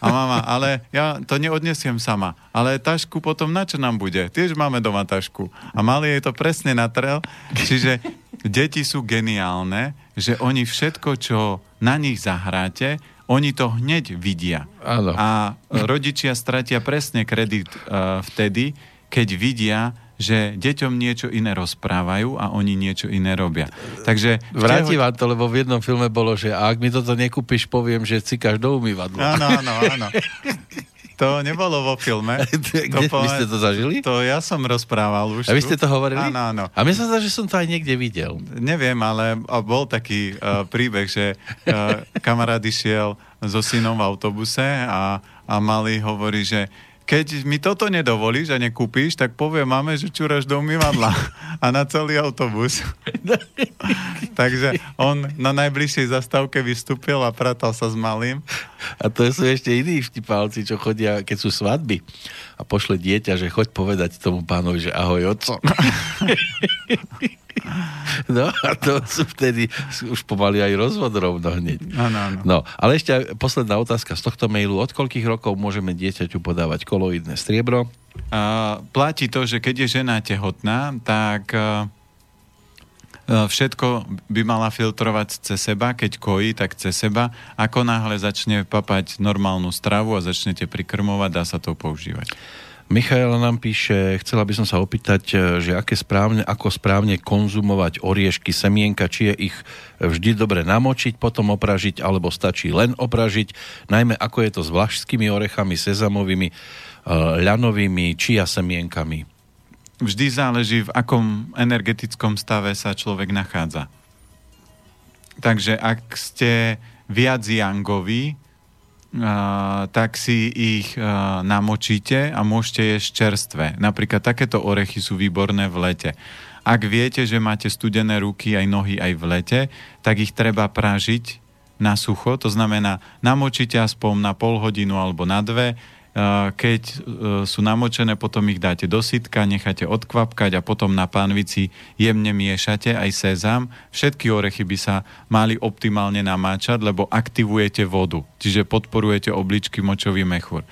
a mama, ale ja to neodnesiem sama. Ale tašku potom na čo nám bude? Tiež máme doma tašku. A mali jej to presne natrel. Čiže deti sú geniálne, že oni všetko, čo na nich zahráte, oni to hneď vidia. Áno. A rodičia stratia presne kredit uh, vtedy, keď vidia, že deťom niečo iné rozprávajú a oni niečo iné robia. Takže... Vráti vám to, lebo v jednom filme bolo, že ak mi toto nekúpiš, poviem, že cikáš do umývadla. Áno, áno, áno. To nebolo vo filme. Kde, to poved... Vy ste to zažili? To ja som rozprával už. A vy ste to hovorili? Áno, áno. A myslím sa, že som to aj niekde videl. Neviem, ale bol taký uh, príbeh, že uh, kamarát išiel so synom v autobuse a, a malý hovorí, že keď mi toto nedovolíš a nekúpíš, tak poviem máme, že čúraš do umývadla a na celý autobus. Takže on na najbližšej zastávke vystúpil a pratal sa s malým. A to sú ešte iní vtipálci, čo chodia, keď sú svadby a pošle dieťa, že choď povedať tomu pánovi, že ahoj, oco. No a to sú vtedy už pomaly aj rozvod rovno hneď. Áno, áno. No, ale ešte posledná otázka z tohto mailu. Od koľkých rokov môžeme dieťaťu podávať koloidné striebro? Uh, platí to, že keď je žena tehotná, tak uh, všetko by mala filtrovať cez seba, keď kojí, tak cez seba. Ako náhle začne papať normálnu stravu a začnete prikrmovať, dá sa to používať. Michaela nám píše, chcela by som sa opýtať, e, že aké správne, ako správne konzumovať oriešky, semienka, či je ich vždy dobre namočiť, potom opražiť, alebo stačí len opražiť, najmä ako je to s vlašskými orechami, sezamovými, e, ľanovými, čia semienkami. Vždy záleží, v akom energetickom stave sa človek nachádza. Takže ak ste viac jangoví, tak si ich namočíte a môžete jesť čerstvé. Napríklad takéto orechy sú výborné v lete. Ak viete, že máte studené ruky aj nohy aj v lete, tak ich treba prážiť na sucho, to znamená namočíte aspoň na pol hodinu alebo na dve, keď e, sú namočené, potom ich dáte do sitka, necháte odkvapkať a potom na pánvici jemne miešate aj sezam. Všetky orechy by sa mali optimálne namáčať, lebo aktivujete vodu, čiže podporujete obličky močový mechúr.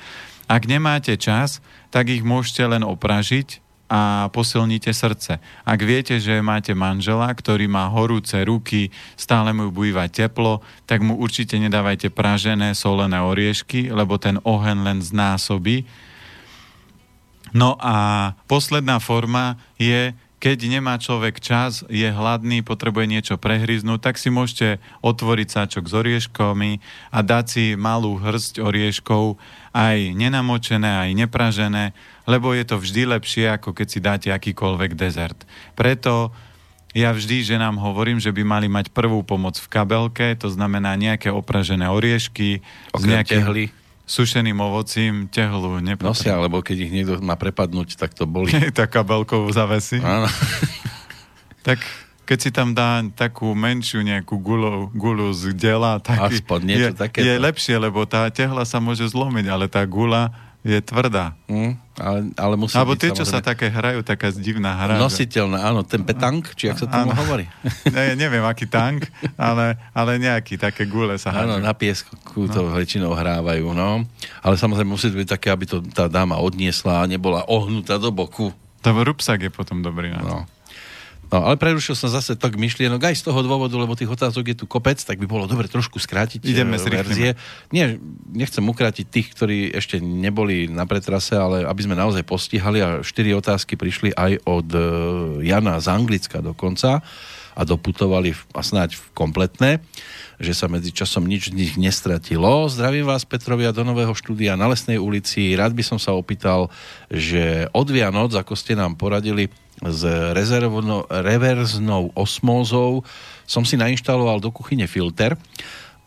Ak nemáte čas, tak ich môžete len opražiť a posilníte srdce. Ak viete, že máte manžela, ktorý má horúce ruky, stále mu býva teplo, tak mu určite nedávajte pražené solené oriešky, lebo ten oheň len znásobí. No a posledná forma je keď nemá človek čas, je hladný, potrebuje niečo prehryznúť, tak si môžete otvoriť sáčok s orieškami a dať si malú hrsť orieškov, aj nenamočené, aj nepražené, lebo je to vždy lepšie, ako keď si dáte akýkoľvek dezert. Preto ja vždy ženám hovorím, že by mali mať prvú pomoc v kabelke, to znamená nejaké opražené oriešky, okrem z nejakých, tehly. Sušeným ovocím tehlu Nosia, alebo keď ich niekto má prepadnúť, tak to boli. tak kabelkou zavesí. Áno. tak keď si tam dá takú menšiu nejakú gulu, gulu z dela, tak Aspoň niečo je, takéto. je lepšie, lebo tá tehla sa môže zlomiť, ale tá gula je tvrdá. Mm, ale, ale musí Alebo byť, tie, čo sa samozrejme, také hrajú, taká divná hra. Nositeľná, áno, ten petank, či ak sa tomu Áno. hovorí. Ne, neviem, aký tank, ale, ale nejaký, také gule sa Áno, hádžu. na piesku to väčšinou hrávajú, no. Ale samozrejme musí to byť také, aby to tá dáma odniesla a nebola ohnutá do boku. To rupsak je potom dobrý na to. No. No, ale prerušil som zase tak myšlienok aj z toho dôvodu, lebo tých otázok je tu kopec, tak by bolo dobre trošku skrátiť Ideme, eh, zrýchlime. verzie. Nie, nechcem ukrátiť tých, ktorí ešte neboli na pretrase, ale aby sme naozaj postihali a štyri otázky prišli aj od eh, Jana z Anglicka dokonca a doputovali a snáď v kompletné že sa medzi časom nič z nich nestratilo. Zdravím vás Petrovia do nového štúdia na Lesnej ulici. Rád by som sa opýtal, že od Vianoc, ako ste nám poradili s rezervno, reverznou osmózou, som si nainštaloval do kuchyne filter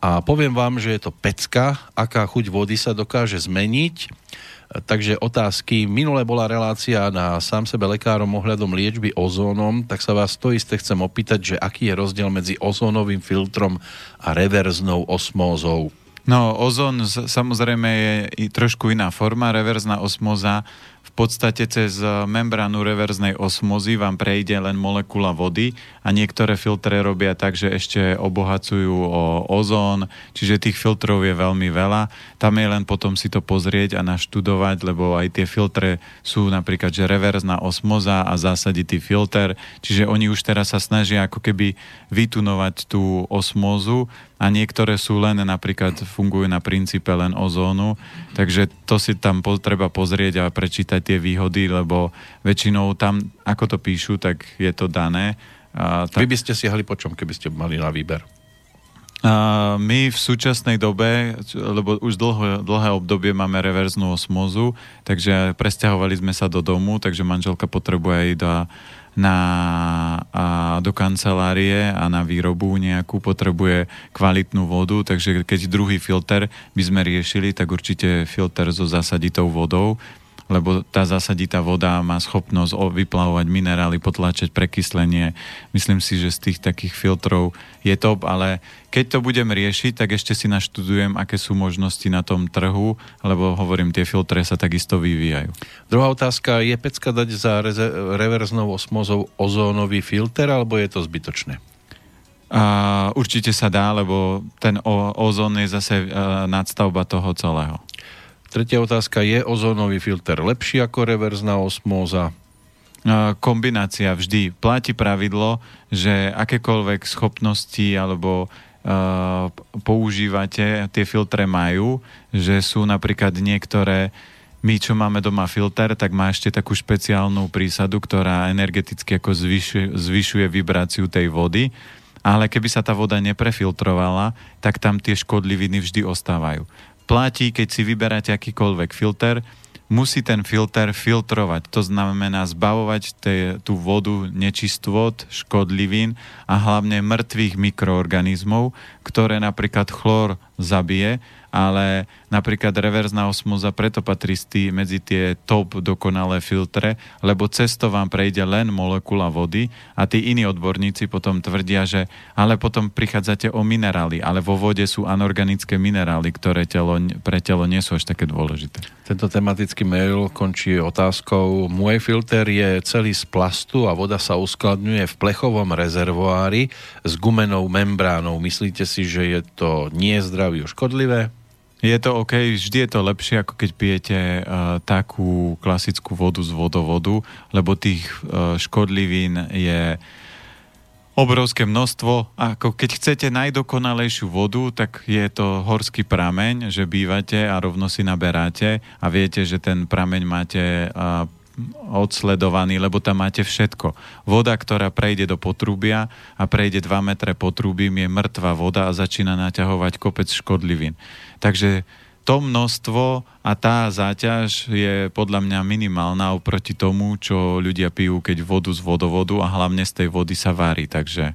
a poviem vám, že je to pecka, aká chuť vody sa dokáže zmeniť. Takže otázky. Minule bola relácia na sám sebe lekárom ohľadom liečby ozónom, tak sa vás to isté chcem opýtať, že aký je rozdiel medzi ozónovým filtrom a reverznou osmózou. No, ozón samozrejme je trošku iná forma. Reverzná osmoza v podstate cez e, membránu reverznej osmozy vám prejde len molekula vody a niektoré filtre robia tak, že ešte obohacujú o ozón, čiže tých filtrov je veľmi veľa. Tam je len potom si to pozrieť a naštudovať, lebo aj tie filtre sú napríklad, že reverzná osmoza a zásaditý filter, čiže oni už teraz sa snažia ako keby vytunovať tú osmózu a niektoré sú len napríklad fungujú na princípe len ozónu, takže to si tam treba pozrieť a prečítať tie výhody, lebo väčšinou tam, ako to píšu, tak je to dané. A, Vy by ste siahli po čom, keby ste mali na výber? a my v súčasnej dobe, lebo už dlho, dlhé obdobie máme reverznú osmozu, takže presťahovali sme sa do domu, takže manželka potrebuje ísť do, na, a, do kancelárie a na výrobu nejakú potrebuje kvalitnú vodu, takže keď druhý filter by sme riešili, tak určite filter so zasaditou vodou, lebo tá zasaditá voda má schopnosť vyplavovať minerály, potlačať prekyslenie. Myslím si, že z tých takých filtrov je top, ale keď to budem riešiť, tak ešte si naštudujem, aké sú možnosti na tom trhu, lebo hovorím, tie filtre sa takisto vyvíjajú. Druhá otázka, je pecka dať za reverznou osmózou ozónový filter, alebo je to zbytočné? A určite sa dá, lebo ten o- ozón je zase uh, nadstavba toho celého. Tretia otázka, je ozónový filter lepší ako reverzná osmóza? Uh, kombinácia vždy. Platí pravidlo, že akékoľvek schopnosti alebo uh, používate, tie filtre majú, že sú napríklad niektoré my, čo máme doma filter, tak má ešte takú špeciálnu prísadu, ktorá energeticky ako zvyšuje, zvyšuje vibráciu tej vody, ale keby sa tá voda neprefiltrovala, tak tam tie škodliviny vždy ostávajú. Platí, keď si vyberáte akýkoľvek filter, musí ten filter filtrovať. To znamená zbavovať te, tú vodu nečistôt, škodlivín a hlavne mŕtvych mikroorganizmov, ktoré napríklad chlór zabije, ale napríklad reverzná osmoza preto patrí medzi tie top dokonalé filtre, lebo cez to vám prejde len molekula vody a tí iní odborníci potom tvrdia, že ale potom prichádzate o minerály, ale vo vode sú anorganické minerály, ktoré telo, pre telo nie sú až také dôležité. Tento tematický mail končí otázkou. Môj filter je celý z plastu a voda sa uskladňuje v plechovom rezervoári s gumenou membránou. Myslíte si, že je to nie zdraviu škodlivé? Je to OK, vždy je to lepšie, ako keď pijete uh, takú klasickú vodu z vodovodu, lebo tých uh, škodlivín je obrovské množstvo. Ako keď chcete najdokonalejšiu vodu, tak je to horský prameň, že bývate a rovno si naberáte a viete, že ten prameň máte uh, odsledovaný, lebo tam máte všetko. Voda, ktorá prejde do potrubia a prejde 2 metre potrubím, je mŕtva voda a začína naťahovať kopec škodlivín. Takže to množstvo a tá záťaž je podľa mňa minimálna oproti tomu, čo ľudia pijú, keď vodu z vodovodu a hlavne z tej vody sa varí. Takže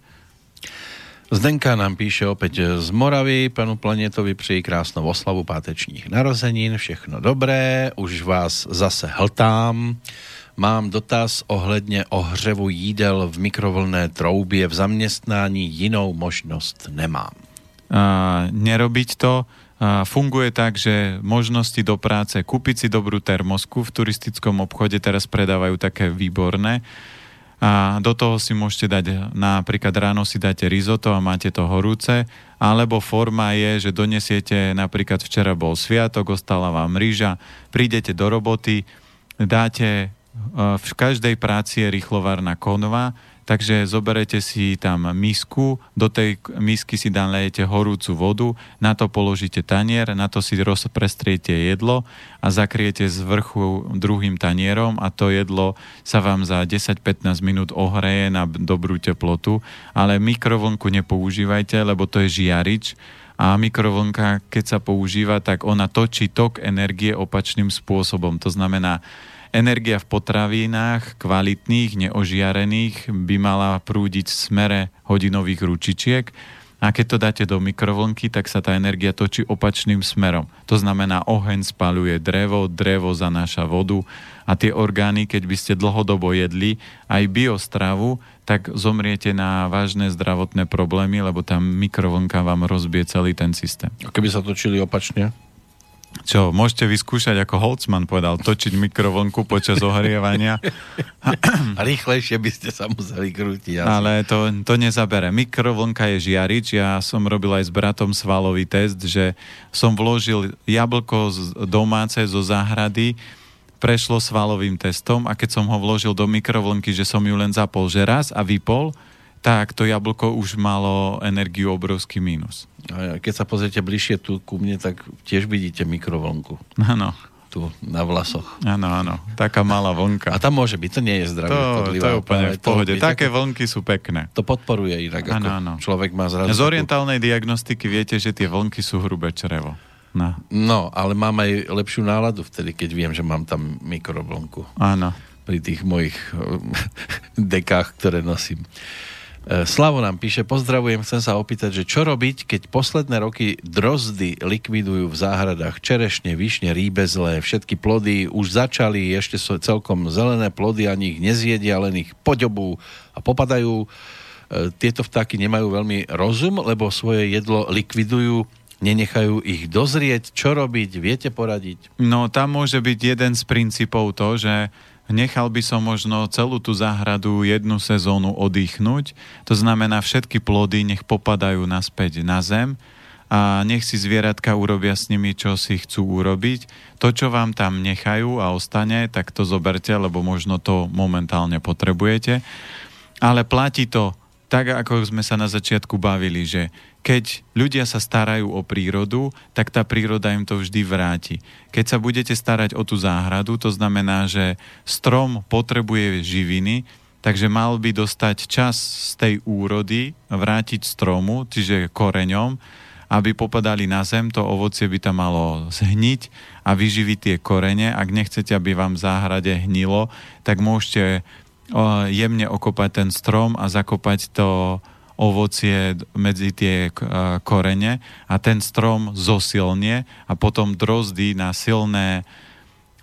Zdenka nám píše opäť z Moravy, panu Planetovi přijí krásnou oslavu pátečních narozenín, všechno dobré, už vás zase hltám. Mám dotaz ohledně ohřevu jídel v mikrovlné troubě v zaměstnání, jinou možnost nemám. A, nerobiť to, a, funguje tak, že možnosti do práce, kúpiť si dobrú termosku v turistickom obchode teraz predávajú také výborné, a do toho si môžete dať, napríklad ráno si dáte risotto a máte to horúce, alebo forma je, že donesiete, napríklad včera bol sviatok, ostala vám rýža, prídete do roboty, dáte, e, v každej práci je rýchlovárna konva, Takže zoberete si tam misku, do tej misky si lejete horúcu vodu, na to položíte tanier, na to si rozprestriete jedlo a zakriete z vrchu druhým tanierom a to jedlo sa vám za 10-15 minút ohreje na dobrú teplotu, ale mikrovlnku nepoužívajte, lebo to je žiarič a mikrovlnka, keď sa používa, tak ona točí tok energie opačným spôsobom. To znamená, Energia v potravinách kvalitných, neožiarených by mala prúdiť v smere hodinových ručičiek a keď to dáte do mikrovlnky, tak sa tá energia točí opačným smerom. To znamená, oheň spaluje drevo, drevo zanáša vodu a tie orgány, keď by ste dlhodobo jedli aj biostravu, tak zomriete na vážne zdravotné problémy, lebo tá mikrovlnka vám rozbije celý ten systém. A keby sa točili opačne? Čo, môžete vyskúšať, ako Holtzman povedal, točiť mikrovlnku počas ohrievania. Rýchlejšie by ste sa museli krútiť. Asi. Ale to, to nezabere. Mikrovlnka je žiarič. Ja som robil aj s bratom svalový test, že som vložil jablko z domáce zo záhrady, prešlo svalovým testom a keď som ho vložil do mikrovlnky, že som ju len zapol, že raz a vypol, tak to jablko už malo energiu obrovský mínus. A keď sa pozriete bližšie tu ku mne, tak tiež vidíte mikrovlnku. Áno. Tu na vlasoch. Áno, áno. Taká malá vlnka. A tam môže byť, to nie je zdravé. To, to je úplne v pohode. Také také vlnky sú pekné. To podporuje inak, ako ano. človek má zrazu... Z orientálnej diagnostiky viete, že tie vlnky sú hrubé črevo. No. no, ale mám aj lepšiu náladu vtedy, keď viem, že mám tam mikrovlnku. Áno. Pri tých mojich dekách, ktoré nosím. E, Slavo nám píše, pozdravujem, chcem sa opýtať, že čo robiť, keď posledné roky drozdy likvidujú v záhradách čerešne, višne, rýbezle, všetky plody už začali, ešte sú celkom zelené plody, ani ich nezjedia, len ich poďobú a popadajú. E, tieto vtáky nemajú veľmi rozum, lebo svoje jedlo likvidujú nenechajú ich dozrieť. Čo robiť? Viete poradiť? No, tam môže byť jeden z princípov to, že nechal by som možno celú tú záhradu jednu sezónu oddychnúť. To znamená, všetky plody nech popadajú naspäť na zem a nech si zvieratka urobia s nimi, čo si chcú urobiť. To, čo vám tam nechajú a ostane, tak to zoberte, lebo možno to momentálne potrebujete. Ale platí to tak, ako sme sa na začiatku bavili, že keď ľudia sa starajú o prírodu, tak tá príroda im to vždy vráti. Keď sa budete starať o tú záhradu, to znamená, že strom potrebuje živiny, takže mal by dostať čas z tej úrody, vrátiť stromu, čiže koreňom, aby popadali na zem, to ovocie by tam malo zhniť a vyživiť tie korene. Ak nechcete, aby vám v záhrade hnilo, tak môžete jemne okopať ten strom a zakopať to ovocie medzi tie korene a ten strom zosilnie a potom drozdy na silné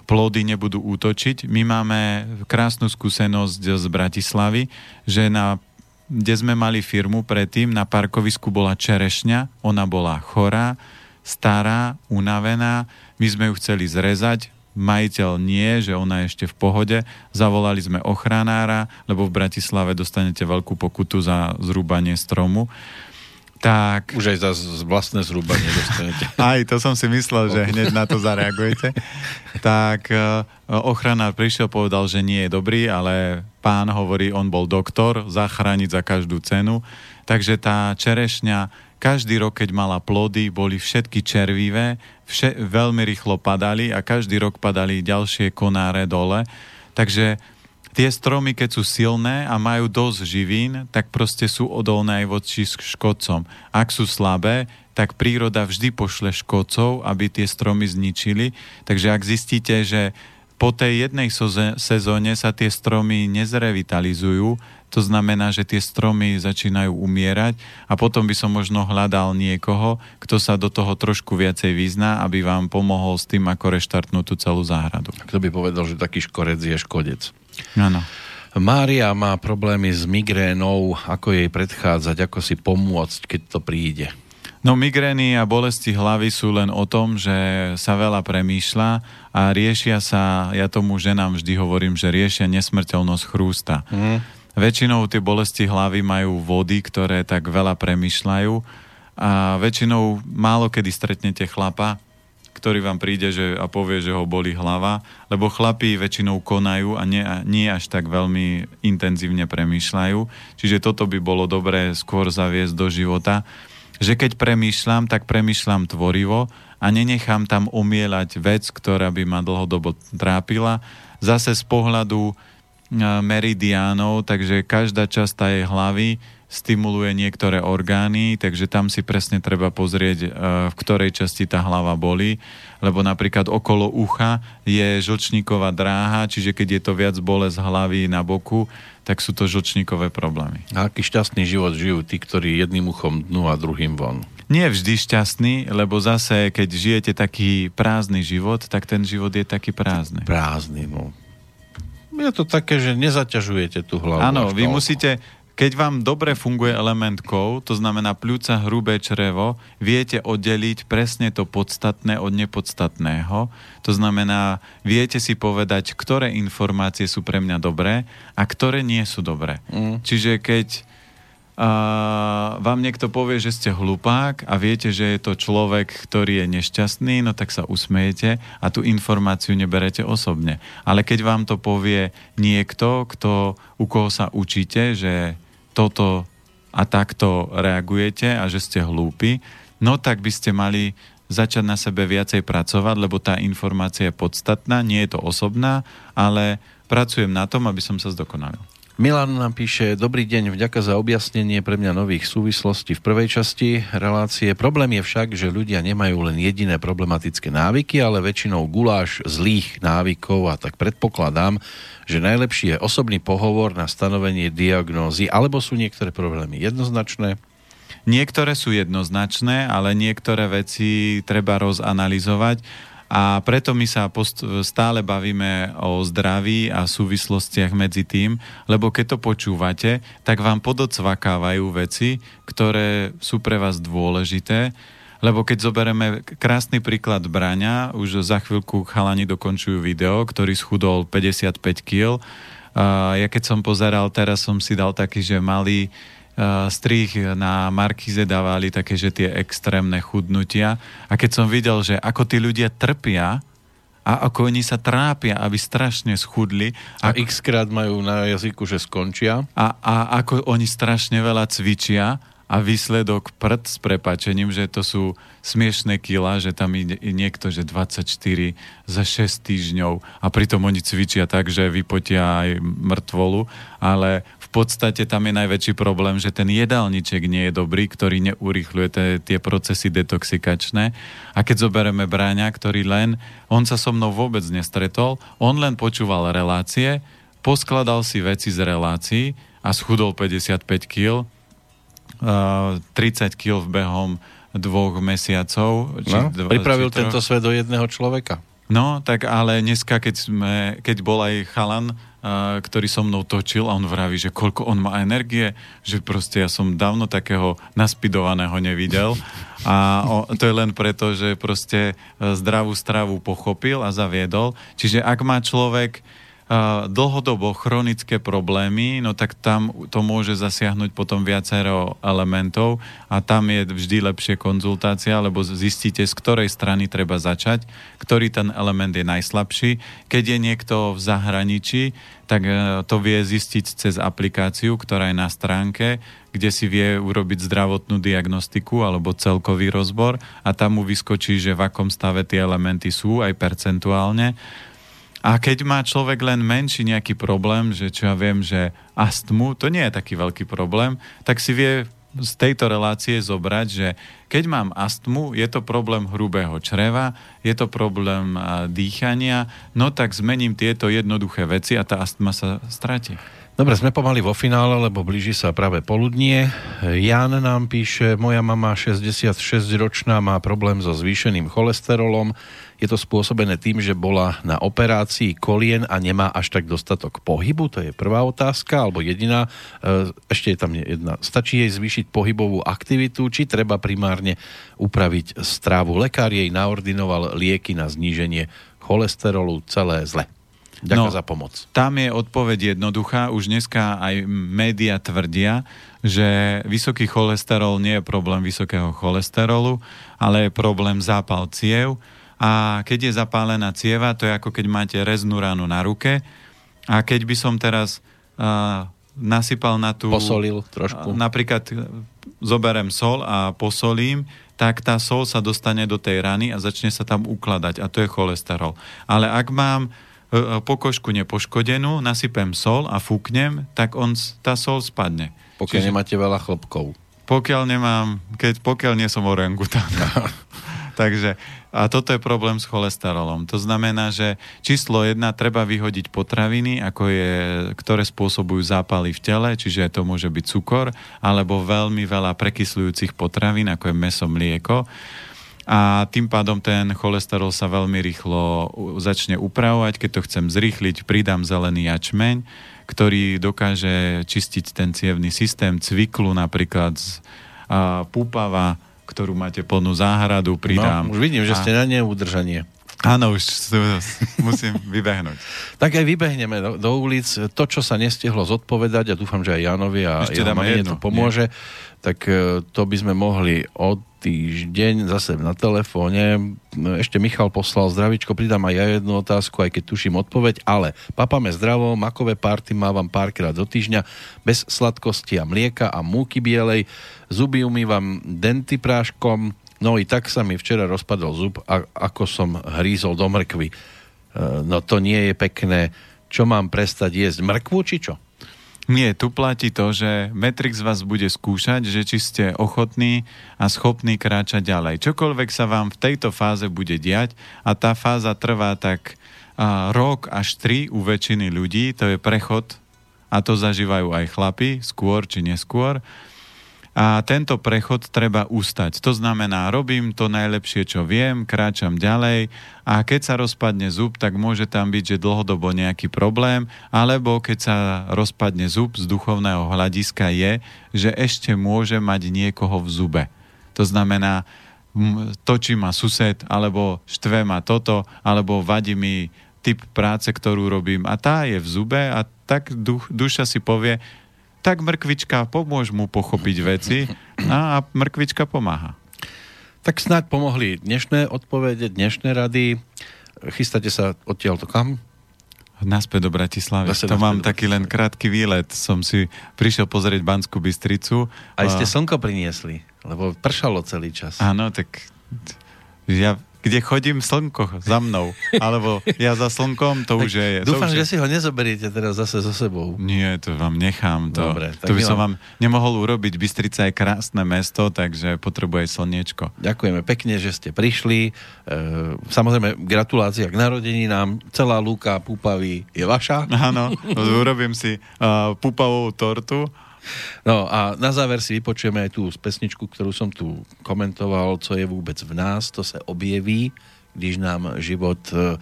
plody nebudú útočiť. My máme krásnu skúsenosť z Bratislavy, že na, kde sme mali firmu predtým, na parkovisku bola čerešňa, ona bola chorá, stará, unavená, my sme ju chceli zrezať, majiteľ nie, že ona je ešte v pohode. Zavolali sme ochranára, lebo v Bratislave dostanete veľkú pokutu za zrúbanie stromu. Tak... Už aj za vlastné zrúbanie dostanete. Aj, to som si myslel, že hneď na to zareagujete. tak e, ochranár prišiel, povedal, že nie je dobrý, ale pán hovorí, on bol doktor, zachrániť za každú cenu. Takže tá čerešňa každý rok, keď mala plody, boli všetky červivé, vše, veľmi rýchlo padali a každý rok padali ďalšie konáre dole. Takže tie stromy, keď sú silné a majú dosť živín, tak proste sú odolné aj voči škodcom. Ak sú slabé, tak príroda vždy pošle škodcov, aby tie stromy zničili. Takže ak zistíte, že po tej jednej sezóne sa tie stromy nezrevitalizujú, to znamená, že tie stromy začínajú umierať a potom by som možno hľadal niekoho, kto sa do toho trošku viacej vyzná, aby vám pomohol s tým, ako reštartnúť tú celú záhradu. Kto by povedal, že taký škorec je škodec? Áno. Mária má problémy s migrénou, ako jej predchádzať, ako si pomôcť, keď to príde. No migrény a bolesti hlavy sú len o tom, že sa veľa premýšľa a riešia sa, ja tomu ženám vždy hovorím, že riešia nesmrteľnosť chrústa. Mm. Väčšinou tie bolesti hlavy majú vody, ktoré tak veľa premýšľajú a väčšinou málo kedy stretnete chlapa, ktorý vám príde že, a povie, že ho boli hlava, lebo chlapí väčšinou konajú a nie, nie až tak veľmi intenzívne premýšľajú. Čiže toto by bolo dobré skôr zaviesť do života, že keď premýšľam, tak premýšľam tvorivo a nenechám tam umielať vec, ktorá by ma dlhodobo trápila. Zase z pohľadu meridiánov, takže každá časť tej hlavy stimuluje niektoré orgány, takže tam si presne treba pozrieť, e, v ktorej časti tá hlava boli, lebo napríklad okolo ucha je žlčníková dráha, čiže keď je to viac bolesť hlavy na boku, tak sú to žlčníkové problémy. A aký šťastný život žijú tí, ktorí jedným uchom dnu a druhým von? Nie vždy šťastný, lebo zase, keď žijete taký prázdny život, tak ten život je taký prázdny. Prázdny, no. Je to také, že nezaťažujete tú hlavu. Áno, vy musíte, keď vám dobre funguje element kov, to znamená pľúca, hrubé črevo, viete oddeliť presne to podstatné od nepodstatného. To znamená, viete si povedať, ktoré informácie sú pre mňa dobré a ktoré nie sú dobré. Mm. Čiže keď uh, vám niekto povie, že ste hlupák a viete, že je to človek, ktorý je nešťastný, no tak sa usmejete a tú informáciu neberete osobne. Ale keď vám to povie niekto, kto, u koho sa učíte, že toto a takto reagujete a že ste hlúpi, no tak by ste mali začať na sebe viacej pracovať, lebo tá informácia je podstatná, nie je to osobná, ale pracujem na tom, aby som sa zdokonalil. Milan nám píše, dobrý deň, vďaka za objasnenie pre mňa nových súvislostí v prvej časti relácie. Problém je však, že ľudia nemajú len jediné problematické návyky, ale väčšinou guláš zlých návykov a tak predpokladám, že najlepší je osobný pohovor na stanovenie diagnózy, alebo sú niektoré problémy jednoznačné? Niektoré sú jednoznačné, ale niektoré veci treba rozanalizovať a preto my sa post- stále bavíme o zdraví a súvislostiach medzi tým, lebo keď to počúvate, tak vám podocvakávajú veci, ktoré sú pre vás dôležité, lebo keď zoberieme krásny príklad Braňa, už za chvíľku chalani dokončujú video, ktorý schudol 55 kg. Ja keď som pozeral, teraz som si dal taký, že malý Eh, strých na Markize dávali také, že tie extrémne chudnutia. A keď som videl, že ako tí ľudia trpia, a ako oni sa trápia, aby strašne schudli. A x krát majú na jazyku, že skončia. A, a ako oni strašne veľa cvičia a výsledok prd s prepačením, že to sú smiešné kila, že tam ide niekto, že 24 za 6 týždňov a pritom oni cvičia tak, že vypotia aj mŕtvolu, ale v podstate tam je najväčší problém, že ten jedálniček nie je dobrý, ktorý neurýchľuje tie, tie procesy detoxikačné. A keď zoberieme bráňa, ktorý len, on sa so mnou vôbec nestretol, on len počúval relácie, poskladal si veci z relácií a schudol 55 kg 30 kg v behom dvoch mesiacov. Či no, dva, pripravil či tento svet do jedného človeka. No, tak ale dneska, keď, sme, keď bol aj chalan, uh, ktorý so mnou točil a on vraví, že koľko on má energie, že proste ja som dávno takého naspidovaného nevidel a o, to je len preto, že proste zdravú stravu pochopil a zaviedol. Čiže ak má človek dlhodobo chronické problémy, no tak tam to môže zasiahnuť potom viacero elementov a tam je vždy lepšie konzultácia, lebo zistíte, z ktorej strany treba začať, ktorý ten element je najslabší. Keď je niekto v zahraničí, tak e, to vie zistiť cez aplikáciu, ktorá je na stránke, kde si vie urobiť zdravotnú diagnostiku alebo celkový rozbor a tam mu vyskočí, že v akom stave tie elementy sú aj percentuálne a keď má človek len menší nejaký problém, že čo ja viem, že astmu, to nie je taký veľký problém, tak si vie z tejto relácie zobrať, že keď mám astmu, je to problém hrubého čreva, je to problém dýchania, no tak zmením tieto jednoduché veci a tá astma sa stratí. Dobre, sme pomaly vo finále, lebo blíži sa práve poludnie. Jan nám píše, moja mama 66-ročná má problém so zvýšeným cholesterolom. Je to spôsobené tým, že bola na operácii kolien a nemá až tak dostatok pohybu? To je prvá otázka, alebo jediná. E, ešte je tam jedna. Stačí jej zvýšiť pohybovú aktivitu, či treba primárne upraviť strávu? Lekár jej naordinoval lieky na zníženie cholesterolu, celé zle. Ďakujem no, za pomoc. Tam je odpoveď jednoduchá. Už dneska aj média tvrdia, že vysoký cholesterol nie je problém vysokého cholesterolu, ale je problém zápal ciev. A keď je zapálená cieva, to je ako keď máte reznú ránu na ruke. A keď by som teraz uh, nasypal na tú... Posolil trošku. Uh, napríklad zoberem sol a posolím, tak tá sol sa dostane do tej rany a začne sa tam ukladať a to je cholesterol. Ale ak mám E, e, pokožku nepoškodenú, nasypem sol a fúknem, tak on, tá sol spadne. Pokiaľ Čiže, nemáte veľa chlopkov. Pokiaľ nemám, keď, pokiaľ nie som orangután. Takže, a toto je problém s cholesterolom. To znamená, že číslo jedna treba vyhodiť potraviny, ako je, ktoré spôsobujú zápaly v tele, čiže to môže byť cukor, alebo veľmi veľa prekysľujúcich potravín, ako je meso, mlieko a tým pádom ten cholesterol sa veľmi rýchlo začne upravovať. Keď to chcem zrýchliť, pridám zelený jačmeň, ktorý dokáže čistiť ten cievný systém, cviklu napríklad, a púpava, ktorú máte plnú záhradu, pridám. No, už vidím, že ste na neudržanie. Áno, už musím vybehnúť. tak aj vybehneme do, do ulic. To, čo sa nestihlo zodpovedať, a dúfam, že aj Janovi a Ešte jeho to pomôže, nie? tak e, to by sme mohli od týždeň zase na telefóne. Ešte Michal poslal zdravičko, pridám aj ja jednu otázku, aj keď tuším odpoveď, ale papame zdravo, makové párty mávam párkrát do týždňa, bez sladkosti a mlieka a múky bielej, zuby umývam denty práškom, no i tak sa mi včera rozpadol zub, a, ako som hrízol do mrkvy. E, no to nie je pekné. Čo mám prestať jesť? Mrkvu či čo? Nie, tu platí to, že Matrix vás bude skúšať, že či ste ochotní a schopní kráčať ďalej. Čokoľvek sa vám v tejto fáze bude diať a tá fáza trvá tak a, rok až tri u väčšiny ľudí, to je prechod a to zažívajú aj chlapi, skôr či neskôr a tento prechod treba ustať. To znamená, robím to najlepšie, čo viem, kráčam ďalej a keď sa rozpadne zub, tak môže tam byť, že dlhodobo nejaký problém, alebo keď sa rozpadne zub z duchovného hľadiska je, že ešte môže mať niekoho v zube. To znamená, točí ma sused, alebo štve ma toto, alebo vadí mi typ práce, ktorú robím a tá je v zube a tak duš, duša si povie, tak mrkvička pomôž mu pochopiť veci a, a mrkvička pomáha. Tak snáď pomohli dnešné odpovede, dnešné rady. Chystáte sa odtiaľto kam? Naspäť do Bratislavy. Zase to mám taký len krátky výlet. Som si prišiel pozrieť Banskú Bystricu. Aj ste slnko priniesli, lebo pršalo celý čas. Áno, tak ja kde chodím slnko za mnou. Alebo ja za slnkom, to už je... Dúfam, už že je... si ho nezoberiete teraz zase so sebou. Nie, to vám nechám. To, Dobre, to by som vám nemohol urobiť. Bystrica je krásne mesto, takže potrebuje slniečko. Ďakujeme pekne, že ste prišli. E, samozrejme, gratulácia k narodeninám. Celá lúka púpavy je vaša. Áno, urobím si uh, púpavú tortu No a na záver si vypočujeme aj tú pesničku, ktorú som tu komentoval, co je vôbec v nás, to sa objeví, když nám život uh,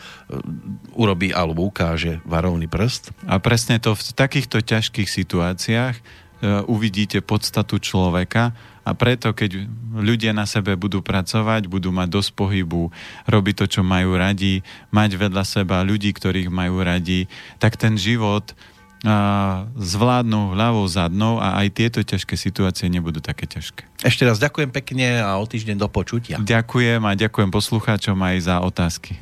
urobí alebo ukáže varovný prst. A presne to v takýchto ťažkých situáciách uh, uvidíte podstatu človeka a preto, keď ľudia na sebe budú pracovať, budú mať dosť pohybu, robiť to, čo majú radi, mať vedľa seba ľudí, ktorých majú radi, tak ten život zvládnu hľavou zadnou a aj tieto ťažké situácie nebudú také ťažké. Ešte raz ďakujem pekne a o týždeň do počutia. Ďakujem a ďakujem poslucháčom aj za otázky.